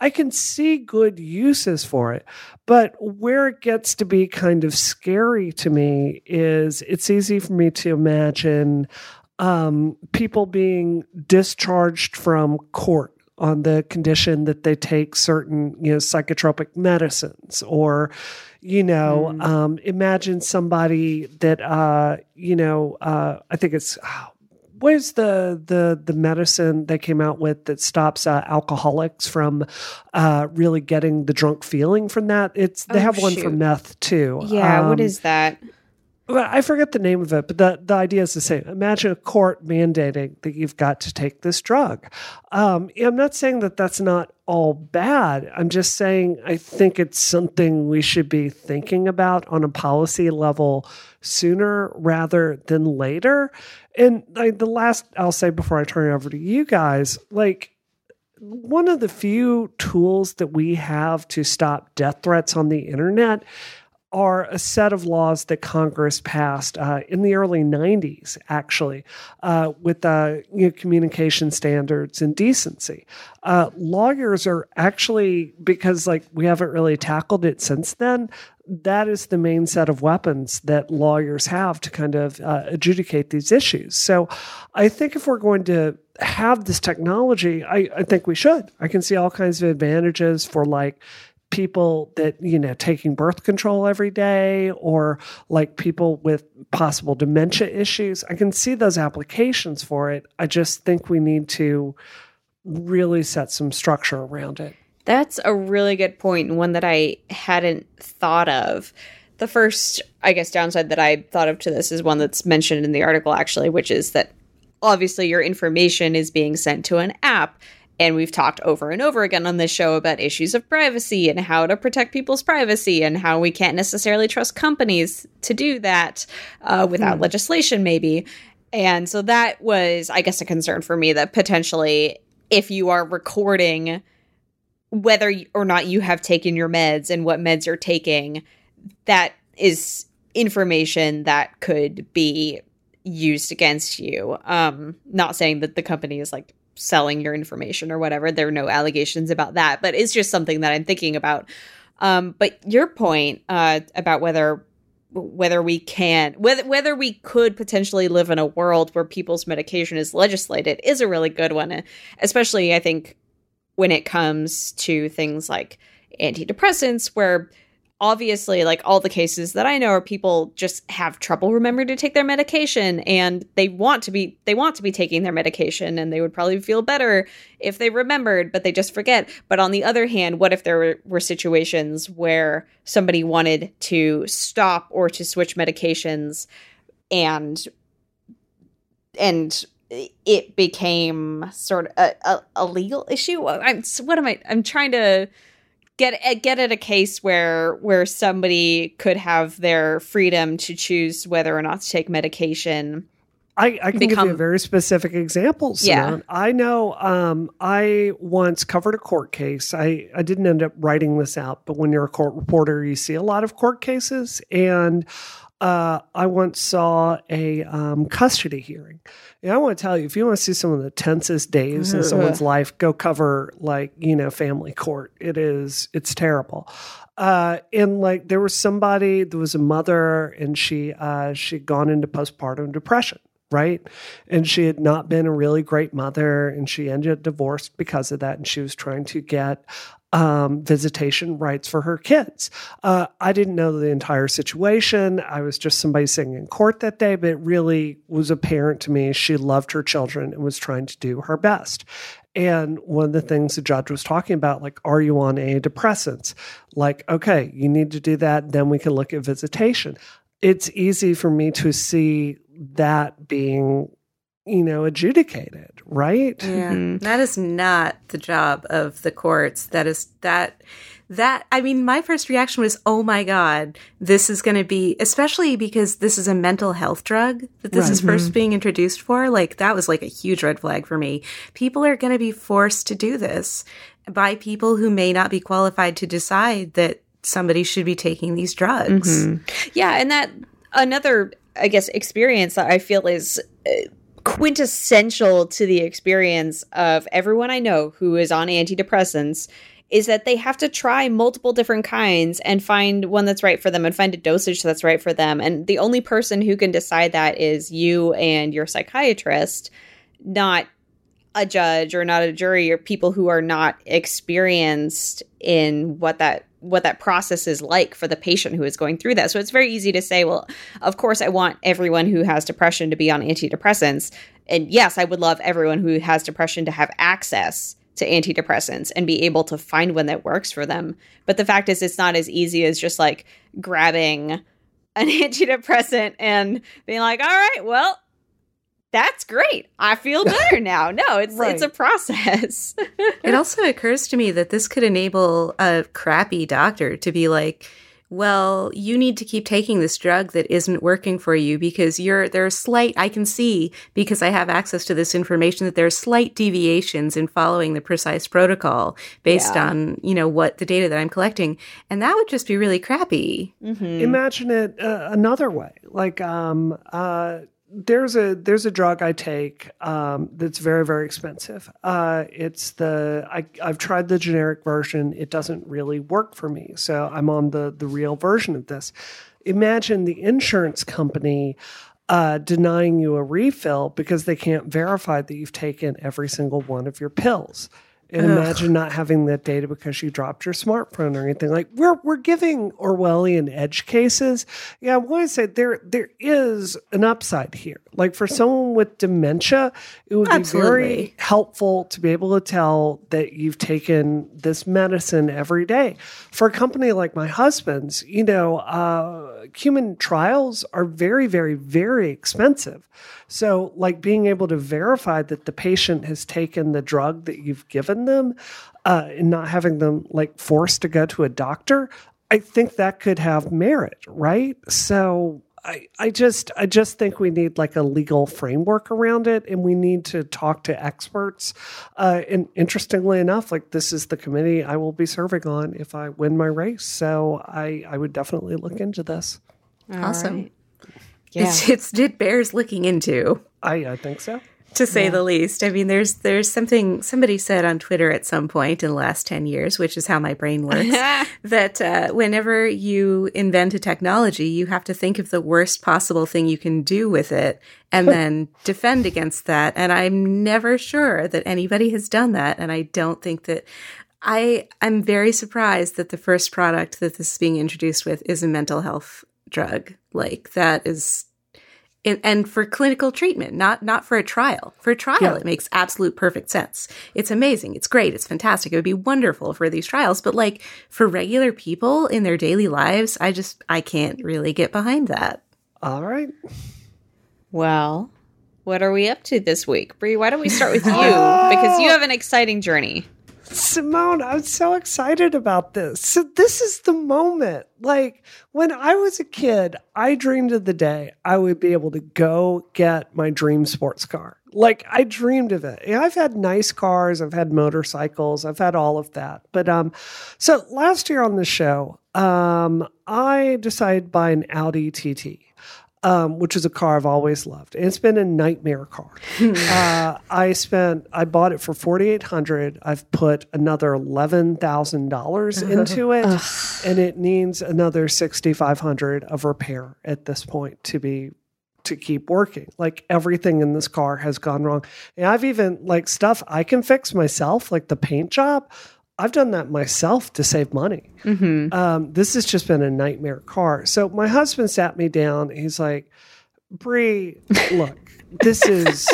Speaker 3: i can see good uses for it but where it gets to be kind of scary to me is it's easy for me to imagine um, people being discharged from court on the condition that they take certain you know psychotropic medicines or you know mm. um, imagine somebody that uh, you know uh, i think it's oh, where's the the the medicine they came out with that stops uh, alcoholics from uh, really getting the drunk feeling from that? It's they oh, have one for meth too.
Speaker 1: Yeah um, what is that
Speaker 3: I forget the name of it, but the, the idea is the same. Imagine a court mandating that you've got to take this drug. Um, I'm not saying that that's not all bad. I'm just saying I think it's something we should be thinking about on a policy level sooner rather than later. And like, the last I'll say before I turn it over to you guys, like, one of the few tools that we have to stop death threats on the internet are a set of laws that Congress passed uh, in the early 90s, actually, uh, with uh, you know, communication standards and decency. Uh, lawyers are actually, because like we haven't really tackled it since then, that is the main set of weapons that lawyers have to kind of uh, adjudicate these issues. So I think if we're going to have this technology, I, I think we should. I can see all kinds of advantages for like people that you know taking birth control every day or like people with possible dementia issues. I can see those applications for it. I just think we need to really set some structure around it.
Speaker 1: That's a really good point and one that i hadn't thought of. The first i guess downside that i thought of to this is one that's mentioned in the article actually which is that obviously your information is being sent to an app and we've talked over and over again on this show about issues of privacy and how to protect people's privacy and how we can't necessarily trust companies to do that uh, without hmm. legislation, maybe. And so that was, I guess, a concern for me that potentially, if you are recording whether or not you have taken your meds and what meds you're taking, that is information that could be used against you. Um, not saying that the company is like selling your information or whatever. There are no allegations about that, but it's just something that I'm thinking about. Um, but your point uh, about whether whether we can whether whether we could potentially live in a world where people's medication is legislated is a really good one especially i think when it comes to things like antidepressants, where obviously like all the cases that i know are people just have trouble remembering to take their medication and they want to be they want to be taking their medication and they would probably feel better if they remembered but they just forget. But on the other hand what if there were, were situations where somebody wanted to stop or to switch medications and and it became sort of a, a, a legal issue? I'm what am i i'm trying to get eh, get at a case where where somebody could have their freedom to choose whether or not to take medication.
Speaker 3: I, I can
Speaker 1: Become-
Speaker 3: give you a very specific example.
Speaker 1: Yeah.
Speaker 3: I know um, I once covered a court case. I, I didn't end up writing this out, but when you're a court reporter, you see a lot of court cases. And uh, I once saw a um, custody hearing. And I want to tell you, if you want to see some of the tensest days in someone's life, go cover like you know family court. It is it's terrible. Uh, and like there was somebody, there was a mother, and she uh, she'd gone into postpartum depression right? And she had not been a really great mother, and she ended up divorced because of that. And she was trying to get um, visitation rights for her kids. Uh, I didn't know the entire situation. I was just somebody sitting in court that day, but it really was apparent to me she loved her children and was trying to do her best. And one of the things the judge was talking about, like, are you on antidepressants? Like, okay, you need to do that. Then we can look at visitation. It's easy for me to see that being, you know, adjudicated, right?
Speaker 2: Yeah,
Speaker 1: Mhm.
Speaker 2: that is not the job of the courts. That is that that I mean, my first reaction was, "Oh my god, this is going to be especially because this is a mental health drug that this is 1st being introduced for." Like that was like a huge red flag for me. People are going to be forced to do this by people who may not be qualified to decide that somebody should be taking these drugs.
Speaker 1: Yeah, and that another I guess experience that I feel is uh, quintessential to the experience of everyone I know who is on antidepressants is that they have to try multiple different kinds and find one that's right for them and find a dosage that's right for them. And the only person who can decide that is you and your psychiatrist, not a judge or not a jury or people who are not experienced in what that what that process is like for the patient who is going through that. So it's very easy to say, well, of course I want everyone who has depression to be on antidepressants. And yes, I would love everyone who has depression to have access to antidepressants and be able to find one that works for them. But the fact is it's not as easy as just like grabbing an antidepressant and being like, "All right, well, that's great. I feel better now." No, it's
Speaker 3: Right.
Speaker 1: it's a process.
Speaker 2: It also occurs to me that this could enable a crappy doctor to be like, well, you need to keep taking this drug that isn't working for you because you're there are slight I can see because I have access to this information that there are slight deviations in following the precise protocol based
Speaker 1: Yeah.
Speaker 2: on, you know, what the data that I'm collecting. And that would just be really crappy.
Speaker 1: Mhm.
Speaker 3: Imagine it uh, another way. Like um, uh, there's a there's a drug I take um, that's very very expensive. Uh, it's the I, I've tried the generic version. It doesn't really work for me, so I'm on the the real version of this. Imagine the insurance company. Uh, denying you a refill because they can't verify that you've taken every single one of your pills. And imagine not having that data because you dropped your smartphone or anything. Like we're we're giving Orwellian edge cases. Yeah, I want to say there there is an upside here. Like for someone with dementia, it would be very helpful to be able to tell that you've taken this medicine every day. For a company like my husband's, you know, uh, human trials are very, very, very expensive. So, like being able to verify that the patient has taken the drug that you've given them uh, and not having them like forced to go to a doctor, I think that could have merit, right? So, I, I just I just think we need like a legal framework around it, and we need to talk to experts. Uh, and interestingly enough, like this is the committee I will be serving on if I win my race. So I I would definitely look into this.
Speaker 1: All
Speaker 2: Awesome.
Speaker 1: right. Yeah.
Speaker 2: It's, it's it bears looking into.
Speaker 3: I, I think so.
Speaker 2: To say the least. I mean, there's there's something somebody said on Twitter at some point in the last ten years, which is how my brain works, that uh, whenever you invent a technology, you have to think of the worst possible thing you can do with it, and then defend against that. And I'm never sure that anybody has done that, and I don't think that. I I'm very surprised that the first product that this is being introduced with is a mental health drug. Like that is and, and for clinical treatment, not not for a trial. For a trial,
Speaker 3: Yeah.
Speaker 2: it makes absolute perfect sense. It's amazing. It's great. It's fantastic. It would be wonderful for these trials, but like for regular people in their daily lives, I just I can't really get behind that.
Speaker 3: All right.
Speaker 1: Well, what are we up to this week? Bree, why don't we start with you? Because you have an exciting journey.
Speaker 3: Simone, I'm so excited about this. So this is the moment. Like when I was a kid, I dreamed of the day I would be able to go get my dream sports car. Like I dreamed of it. I've had nice cars, I've had motorcycles, I've had all of that. But um so last year on the show, um I decided to buy an Audi TT um, which is a car I've always loved. And it's been a nightmare car. uh, I spent, I bought it for forty eight hundred. I've put another eleven thousand dollars into it, and it needs another sixty five hundred of repair at this point to be to keep working. Like everything in this car has gone wrong. And I've even like stuff I can fix myself, like the paint job. I've done that myself to save money. Um, this has just been a nightmare car. So my husband sat me down. He's like, Bree, look, this is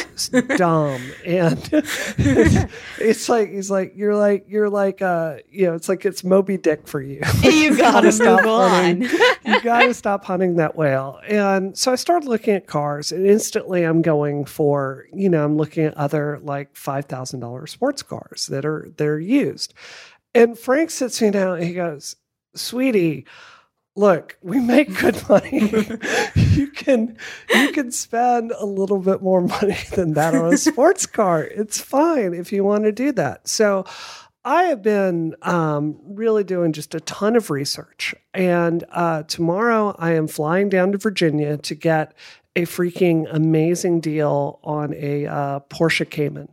Speaker 3: dumb. And it's like, he's like, you're like, you're like, uh, you know, it's like it's Moby Dick for you.
Speaker 1: You gotta
Speaker 3: stop hunting. you got to stop hunting that whale. And so I started looking at cars, and instantly I'm going for, you know, I'm looking at other like five thousand dollars sports cars that are they're used. And Frank sits me down and he goes, "Sweetie." Look, we make good money. you can you can spend a little bit more money than that on a sports car. It's fine if you want to do that. So I have been um, really doing just a ton of research. And uh, tomorrow I am flying down to Virginia to get a freaking amazing deal on a uh, Porsche Cayman.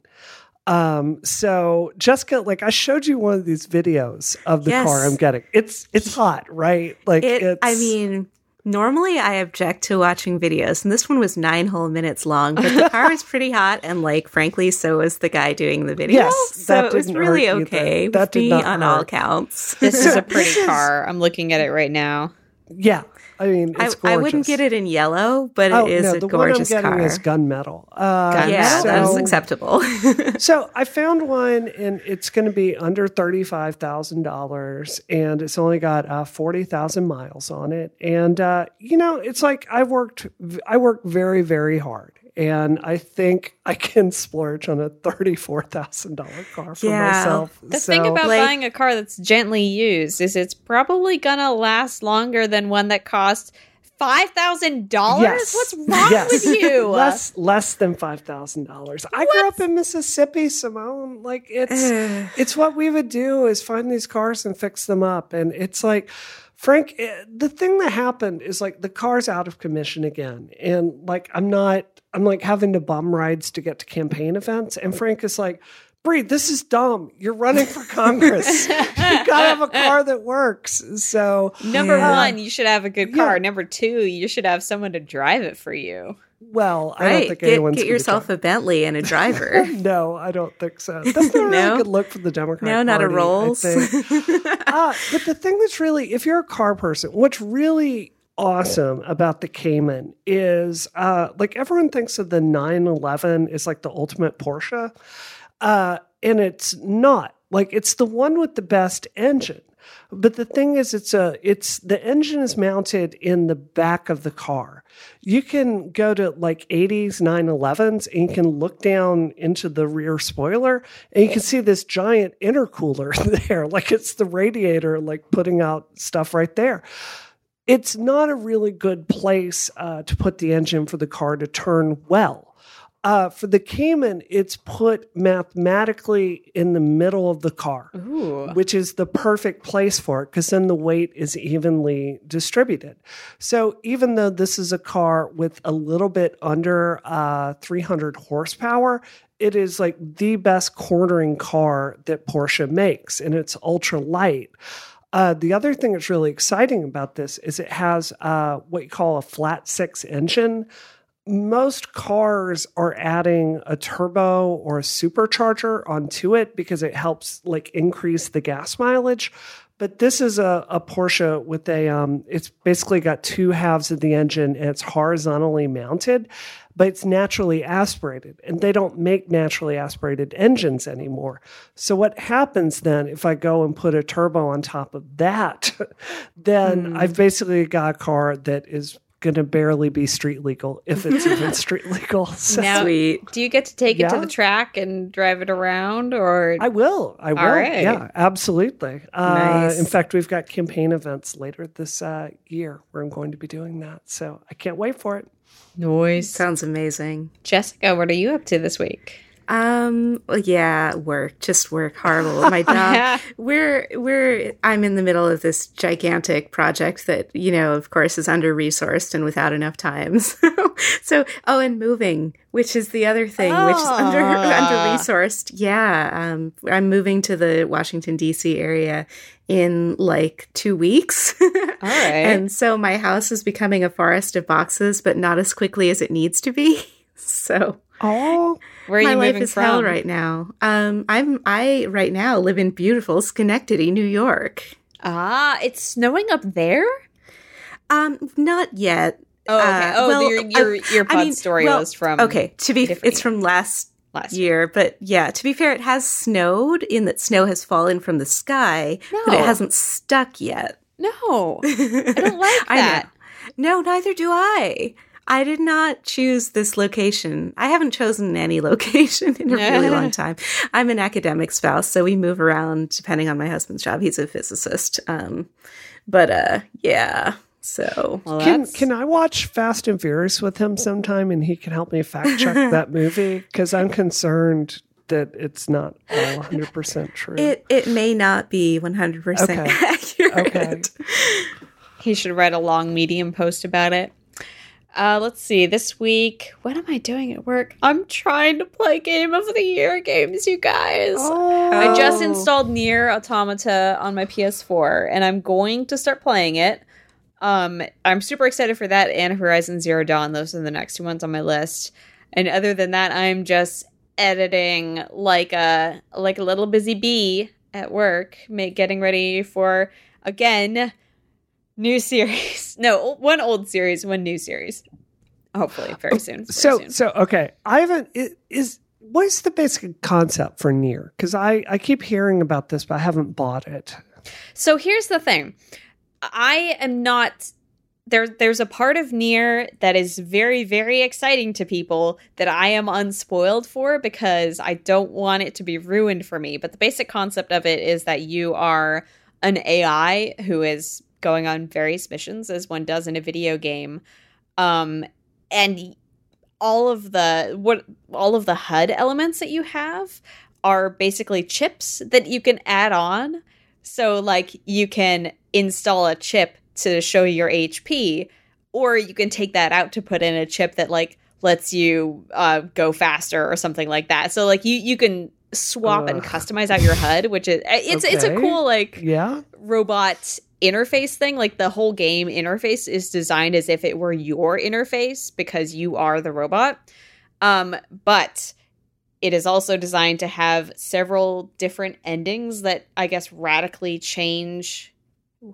Speaker 3: Um, so Jessica, like I showed you one of these videos of the
Speaker 2: Yes.
Speaker 3: car I'm getting. It's it's hot, right? Like
Speaker 2: It,
Speaker 3: it's
Speaker 2: I mean, normally I object to watching videos, and this one was nine whole minutes long, but the car was pretty hot, and like, frankly, so was the guy doing the video.
Speaker 3: Yes,
Speaker 2: so it was really okay
Speaker 3: That
Speaker 2: with
Speaker 3: did
Speaker 2: me
Speaker 3: not
Speaker 2: on all counts.
Speaker 1: This is a pretty car. I'm looking at it right now.
Speaker 3: yeah. I mean,
Speaker 2: I, I wouldn't get it in yellow, but
Speaker 3: Oh
Speaker 2: it is
Speaker 3: no,
Speaker 2: a
Speaker 3: the one I'm
Speaker 2: gorgeous
Speaker 3: getting
Speaker 2: car.
Speaker 3: is gunmetal. Uh,
Speaker 2: yeah,
Speaker 3: so,
Speaker 2: that's acceptable.
Speaker 3: so I found one, and it's going to be under thirty five thousand dollars, and it's only got uh, forty thousand miles on it. And uh, you know, it's like I worked, I worked very, very hard, and I think I can splurge on a thirty four thousand dollar car for
Speaker 2: Yeah.
Speaker 3: myself.
Speaker 1: The
Speaker 3: So-
Speaker 1: thing about
Speaker 2: Like-
Speaker 1: buying a car that's gently used is it's probably gonna last longer than one that costs five thousand dollars.
Speaker 3: Yes.
Speaker 1: What's wrong
Speaker 3: Yes.
Speaker 1: with you?
Speaker 3: less less than five thousand dollars. I grew up in Mississippi, Simone. Like it's it's what we would do is find these cars and fix them up, and it's like. Frank, eh, the thing that happened is like the car's out of commission again. And like, I'm not, I'm like having to bum rides to get to campaign events. And Frank is like, Bree, this is dumb. You're running for Congress. you gotta have a car that works. So,
Speaker 1: Number
Speaker 2: Yeah.
Speaker 1: one, you should have a good car.
Speaker 3: Yeah.
Speaker 1: Number two, you should have someone to drive it for you.
Speaker 3: well, I don't think
Speaker 2: Get,
Speaker 3: anyone's
Speaker 2: get yourself a Bentley and a driver.
Speaker 3: No, I don't think so. That's not a
Speaker 2: No?
Speaker 3: really good look for the Democrat.
Speaker 2: no, not a
Speaker 3: Party, I
Speaker 2: Rolls.
Speaker 3: uh, but the thing that's really, if you're a car person, what's really awesome about the Cayman is uh, like everyone thinks of the 911 is like the ultimate Porsche. Uh, and it's not. Like it's the one with the best engine. But the thing is, it's a it's the engine is mounted in the back of the car. You can go to like 80s 911s and you can look down into the rear spoiler and you can see this giant intercooler there, like it's the radiator, like putting out stuff right there. It's not a really good place uh, to put the engine for the car to turn well. Uh, for the Cayman, it's put mathematically in the middle of the car,
Speaker 1: Ooh.
Speaker 3: which is the perfect place for it because then the weight is evenly distributed. So even though this is a car with a little bit under uh, 300 horsepower, it is like the best cornering car that Porsche makes, and it's ultra light. Uh, the other thing that's really exciting about this is it has uh, what you call a flat six engine. Most cars are adding a turbo or a supercharger onto it because it helps like increase the gas mileage. But this is a, a Porsche with a, um, it's basically got two halves of the engine and it's horizontally mounted, but it's naturally aspirated. And they don't make naturally aspirated engines anymore. So what happens then if I go and put a turbo on top of that, then
Speaker 2: Hmm.
Speaker 3: I've basically got a car that is going to barely be street legal if it's even street legal. So
Speaker 1: Now-
Speaker 2: Sweet.
Speaker 1: Do you get to take it to the track and drive it around, or
Speaker 3: I will. I will.
Speaker 1: right.
Speaker 3: Yeah, absolutely. Uh,
Speaker 2: Nice.
Speaker 3: In fact, we've got campaign events later this uh, year where I'm going to be doing that. So I can't wait for it.
Speaker 1: Noise?
Speaker 2: Sounds amazing.
Speaker 1: Jessica, what are you up to this week?
Speaker 2: Um, yeah, work, just work, horrible. My job. we're we're I'm in the middle of this gigantic project that you know, of course, is under resourced and without enough time. So, so oh, and moving, which is the other thing, which is under
Speaker 1: Ah.
Speaker 2: under resourced. Yeah, um, I'm moving to the Washington D.C. area in like two weeks.
Speaker 1: All right.
Speaker 2: And so my house is becoming a forest of boxes, but not as quickly as it needs to be. So
Speaker 3: Oh,
Speaker 1: Where are
Speaker 2: my
Speaker 1: you
Speaker 2: life
Speaker 1: moving
Speaker 2: is
Speaker 1: from?
Speaker 2: hell right now. Um, I'm I right now live in beautiful Schenectady, New York.
Speaker 1: Ah, it's snowing up there.
Speaker 2: Um, not yet.
Speaker 1: Oh, okay.
Speaker 2: Uh,
Speaker 1: oh,
Speaker 2: well,
Speaker 1: your your your
Speaker 2: I
Speaker 1: pod
Speaker 2: mean,
Speaker 1: story
Speaker 2: well,
Speaker 1: was from
Speaker 2: okay, to be
Speaker 1: different
Speaker 2: it's from last
Speaker 1: last
Speaker 2: year, but yeah, to be fair, it has snowed in that snow has fallen from the sky, but it hasn't stuck yet.
Speaker 1: No, I don't like
Speaker 2: I
Speaker 1: that.
Speaker 2: know. No, neither do I. I did not choose this location. I haven't chosen any location in a really long time. I'm an academic spouse, so we move around depending on my husband's job. He's a physicist. Um, but uh, yeah. So
Speaker 1: Well,
Speaker 3: can can I watch Fast and Furious with him sometime, and he can help me fact check that movie because I'm concerned that it's not 100 percent true.
Speaker 2: it it may not be 100 percent accurate.
Speaker 3: Okay.
Speaker 1: he should write a long medium post about it. Uh, let's see. This week, what am I doing at work? I'm trying to play Game of the Year games, you guys.
Speaker 3: oh,
Speaker 1: I just
Speaker 2: Oh.
Speaker 1: installed Nier Automata on my PS4, and I'm going to start playing it. Um, I'm super excited for that and Horizon Zero Dawn. Those are the next two ones on my list. And other than that, I'm just editing like a like a little busy bee at work, make, getting ready for again new series. No, one old series, one new series. Hopefully, very oh, soon. very
Speaker 3: so
Speaker 1: soon.
Speaker 3: so okay. I haven't. Is what is the basic concept for Nier? Because I I keep hearing about this, but I haven't bought it.
Speaker 1: So here's the thing. I am not there there's a part of Nier that is very very exciting to people that I am unspoiled for because I don't want it to be ruined for me. But the basic concept of it is that you are an AI who is going on various missions as one does in a video game. Um and all of the what all of the HUD elements that you have are basically chips that you can add on. So like you can install a chip to show your HP, or you can take that out to put in a chip that like lets you uh, go faster or something like that. So like you you can swap and customize out your HUD, which is it's it's a cool like
Speaker 3: Yeah.
Speaker 1: robot interface thing like the whole game interface is designed as if it were your interface because you are the robot. Um but it is also designed to have several different endings that i guess radically change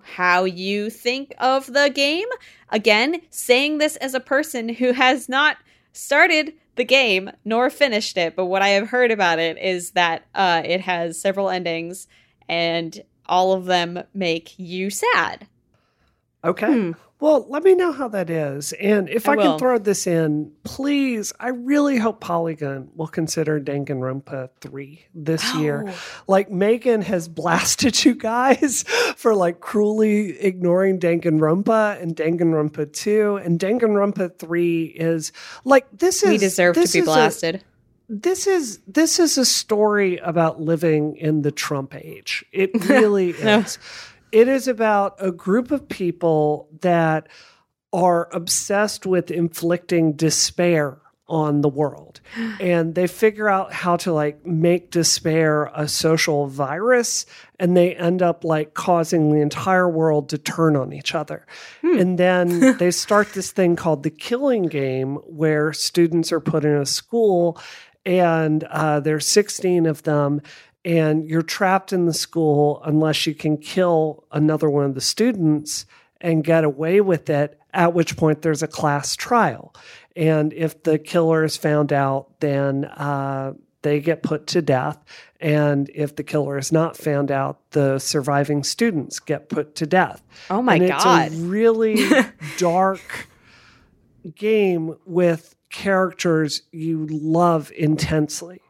Speaker 1: how you think of the game. Again saying this as a person who has not started the game nor finished it but what i have heard about it is that uh it has several endings and all of them make you sad.
Speaker 3: Okay.
Speaker 2: Hmm.
Speaker 3: Well, let me know how that is. And if I,
Speaker 1: I
Speaker 3: can throw this in, please, I really hope Polygon will consider Danganronpa 3 this year.
Speaker 1: Oh.
Speaker 3: Like Megan has blasted you guys for like cruelly ignoring Danganronpa and Danganronpa 2 and Danganronpa 3 is like this is
Speaker 1: we deserve to be
Speaker 3: is a-
Speaker 1: blasted.
Speaker 3: This is this is a story about living in the Trump age. It really is. It is about a group of people that are obsessed with inflicting despair on the world. And they figure out how to like make despair a social virus and they end up like causing the entire world to turn on each other. Hmm. And then they start this thing called the killing game where students are put in a school and uh, there's 16 of them and you're trapped in the school unless you can kill another one of the students and get away with it at which point there's a class trial. And if the killer is found out then uh, they get put to death. And if the killer is not found out the surviving students get put to death.
Speaker 1: Oh my
Speaker 3: and
Speaker 1: god.
Speaker 3: it's a really dark game with characters you love intensely.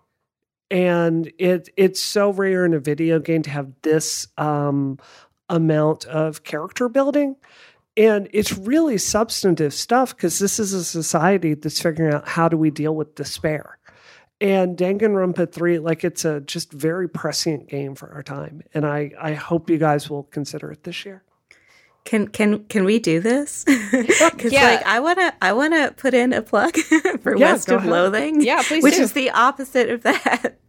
Speaker 3: And it it's so rare in a video game to have this um, amount of character building. And it's really substantive stuff because this is a society that's figuring out how do we deal with despair. And Danganronpa 3, like it's a just very prescient game for our time. And I, I hope you guys will consider it this year.
Speaker 2: Can can can we do this? Because
Speaker 1: Yeah.
Speaker 2: like I wanna I wanna put in a plug for
Speaker 3: Yeah,
Speaker 2: West of. Loathing.
Speaker 1: Yeah, please
Speaker 2: Which
Speaker 1: do.
Speaker 2: is the opposite of that.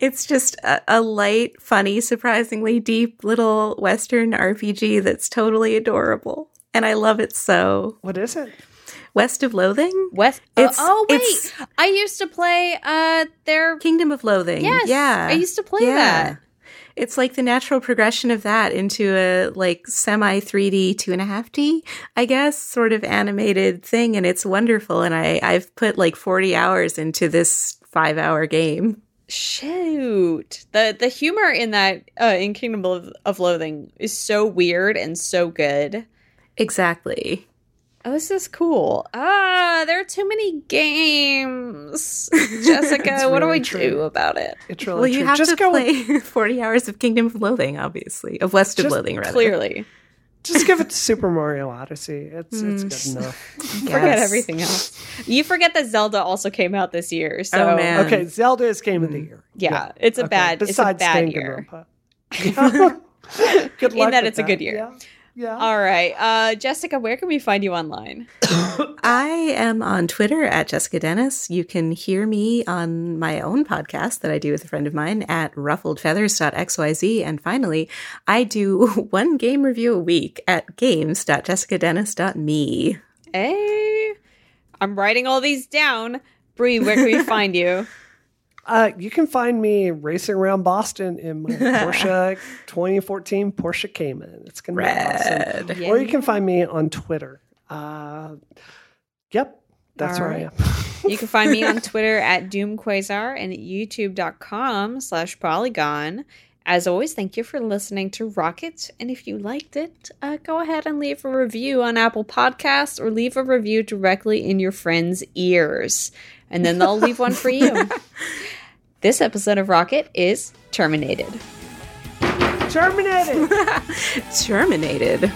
Speaker 2: It's just a, a light, funny, surprisingly deep little Western RPG that's totally adorable, and I love it so.
Speaker 3: What is it?
Speaker 2: West of Loathing,
Speaker 1: West.
Speaker 2: It's-
Speaker 1: oh wait, I used to play uh their.
Speaker 2: Kingdom of Loathing.
Speaker 1: Yes,
Speaker 2: yeah,
Speaker 1: I used to play that.
Speaker 2: It's like the natural progression of that into a like semi 3D two and a half D, I guess, sort of animated thing, and it's wonderful. And I I've put like forty hours into this five hour game.
Speaker 1: Shoot, the the humor in that uh, in Kingdom of, of Loathing is so weird and so good.
Speaker 2: Exactly.
Speaker 1: Oh, this is cool. Ah, there are too many games. Jessica,
Speaker 3: It's
Speaker 1: what do
Speaker 3: really
Speaker 1: we
Speaker 3: true.
Speaker 1: do about it?
Speaker 3: It's really
Speaker 2: well, you
Speaker 3: true.
Speaker 2: have
Speaker 3: just
Speaker 2: to
Speaker 3: go with-
Speaker 2: play forty hours of Kingdom of Loathing, obviously, of West of
Speaker 3: Just
Speaker 2: Loathing, rather.
Speaker 1: Clearly,
Speaker 3: Just give it to Super Mario Odyssey. It's it's good enough.
Speaker 1: forget
Speaker 2: Yes.
Speaker 1: everything else. You forget that Zelda also came out this year. So
Speaker 2: Oh, man.
Speaker 3: Okay, Zelda is game of the year.
Speaker 1: yeah, it's a
Speaker 3: Okay,
Speaker 1: bad. It's a
Speaker 3: Besides
Speaker 1: bad year.
Speaker 3: Danganronpa. Yeah. good
Speaker 1: In that
Speaker 3: with
Speaker 1: it's a good year.
Speaker 3: Yeah. Yeah.
Speaker 1: All right, uh, Jessica, where can we find you online?
Speaker 2: I am on Twitter at Jessica Dennis. You can hear me on my own podcast that I do with a friend of mine at ruffledfeathers.xyz. And finally, I do one game review a week at games.jessicadennis.me.
Speaker 1: Hey, I'm writing all these down. Bree, where can we find you?
Speaker 3: Uh, you can find me racing around Boston in my Porsche 2014 Porsche Cayman. It's gonna be awesome.
Speaker 2: Red.
Speaker 3: Or you can find me on Twitter. Uh, yep, that's
Speaker 1: All
Speaker 3: where I am.
Speaker 1: You can find me on Twitter at DoomQuasar and at youtube.com slash polygon. As always, thank you for listening to Rocket. And if you liked it, uh, go ahead and leave a review on Apple Podcasts or leave a review directly in your friends' ears. And then they'll leave one for you. This episode of Rocket is terminated.
Speaker 3: Terminated.
Speaker 2: Terminated.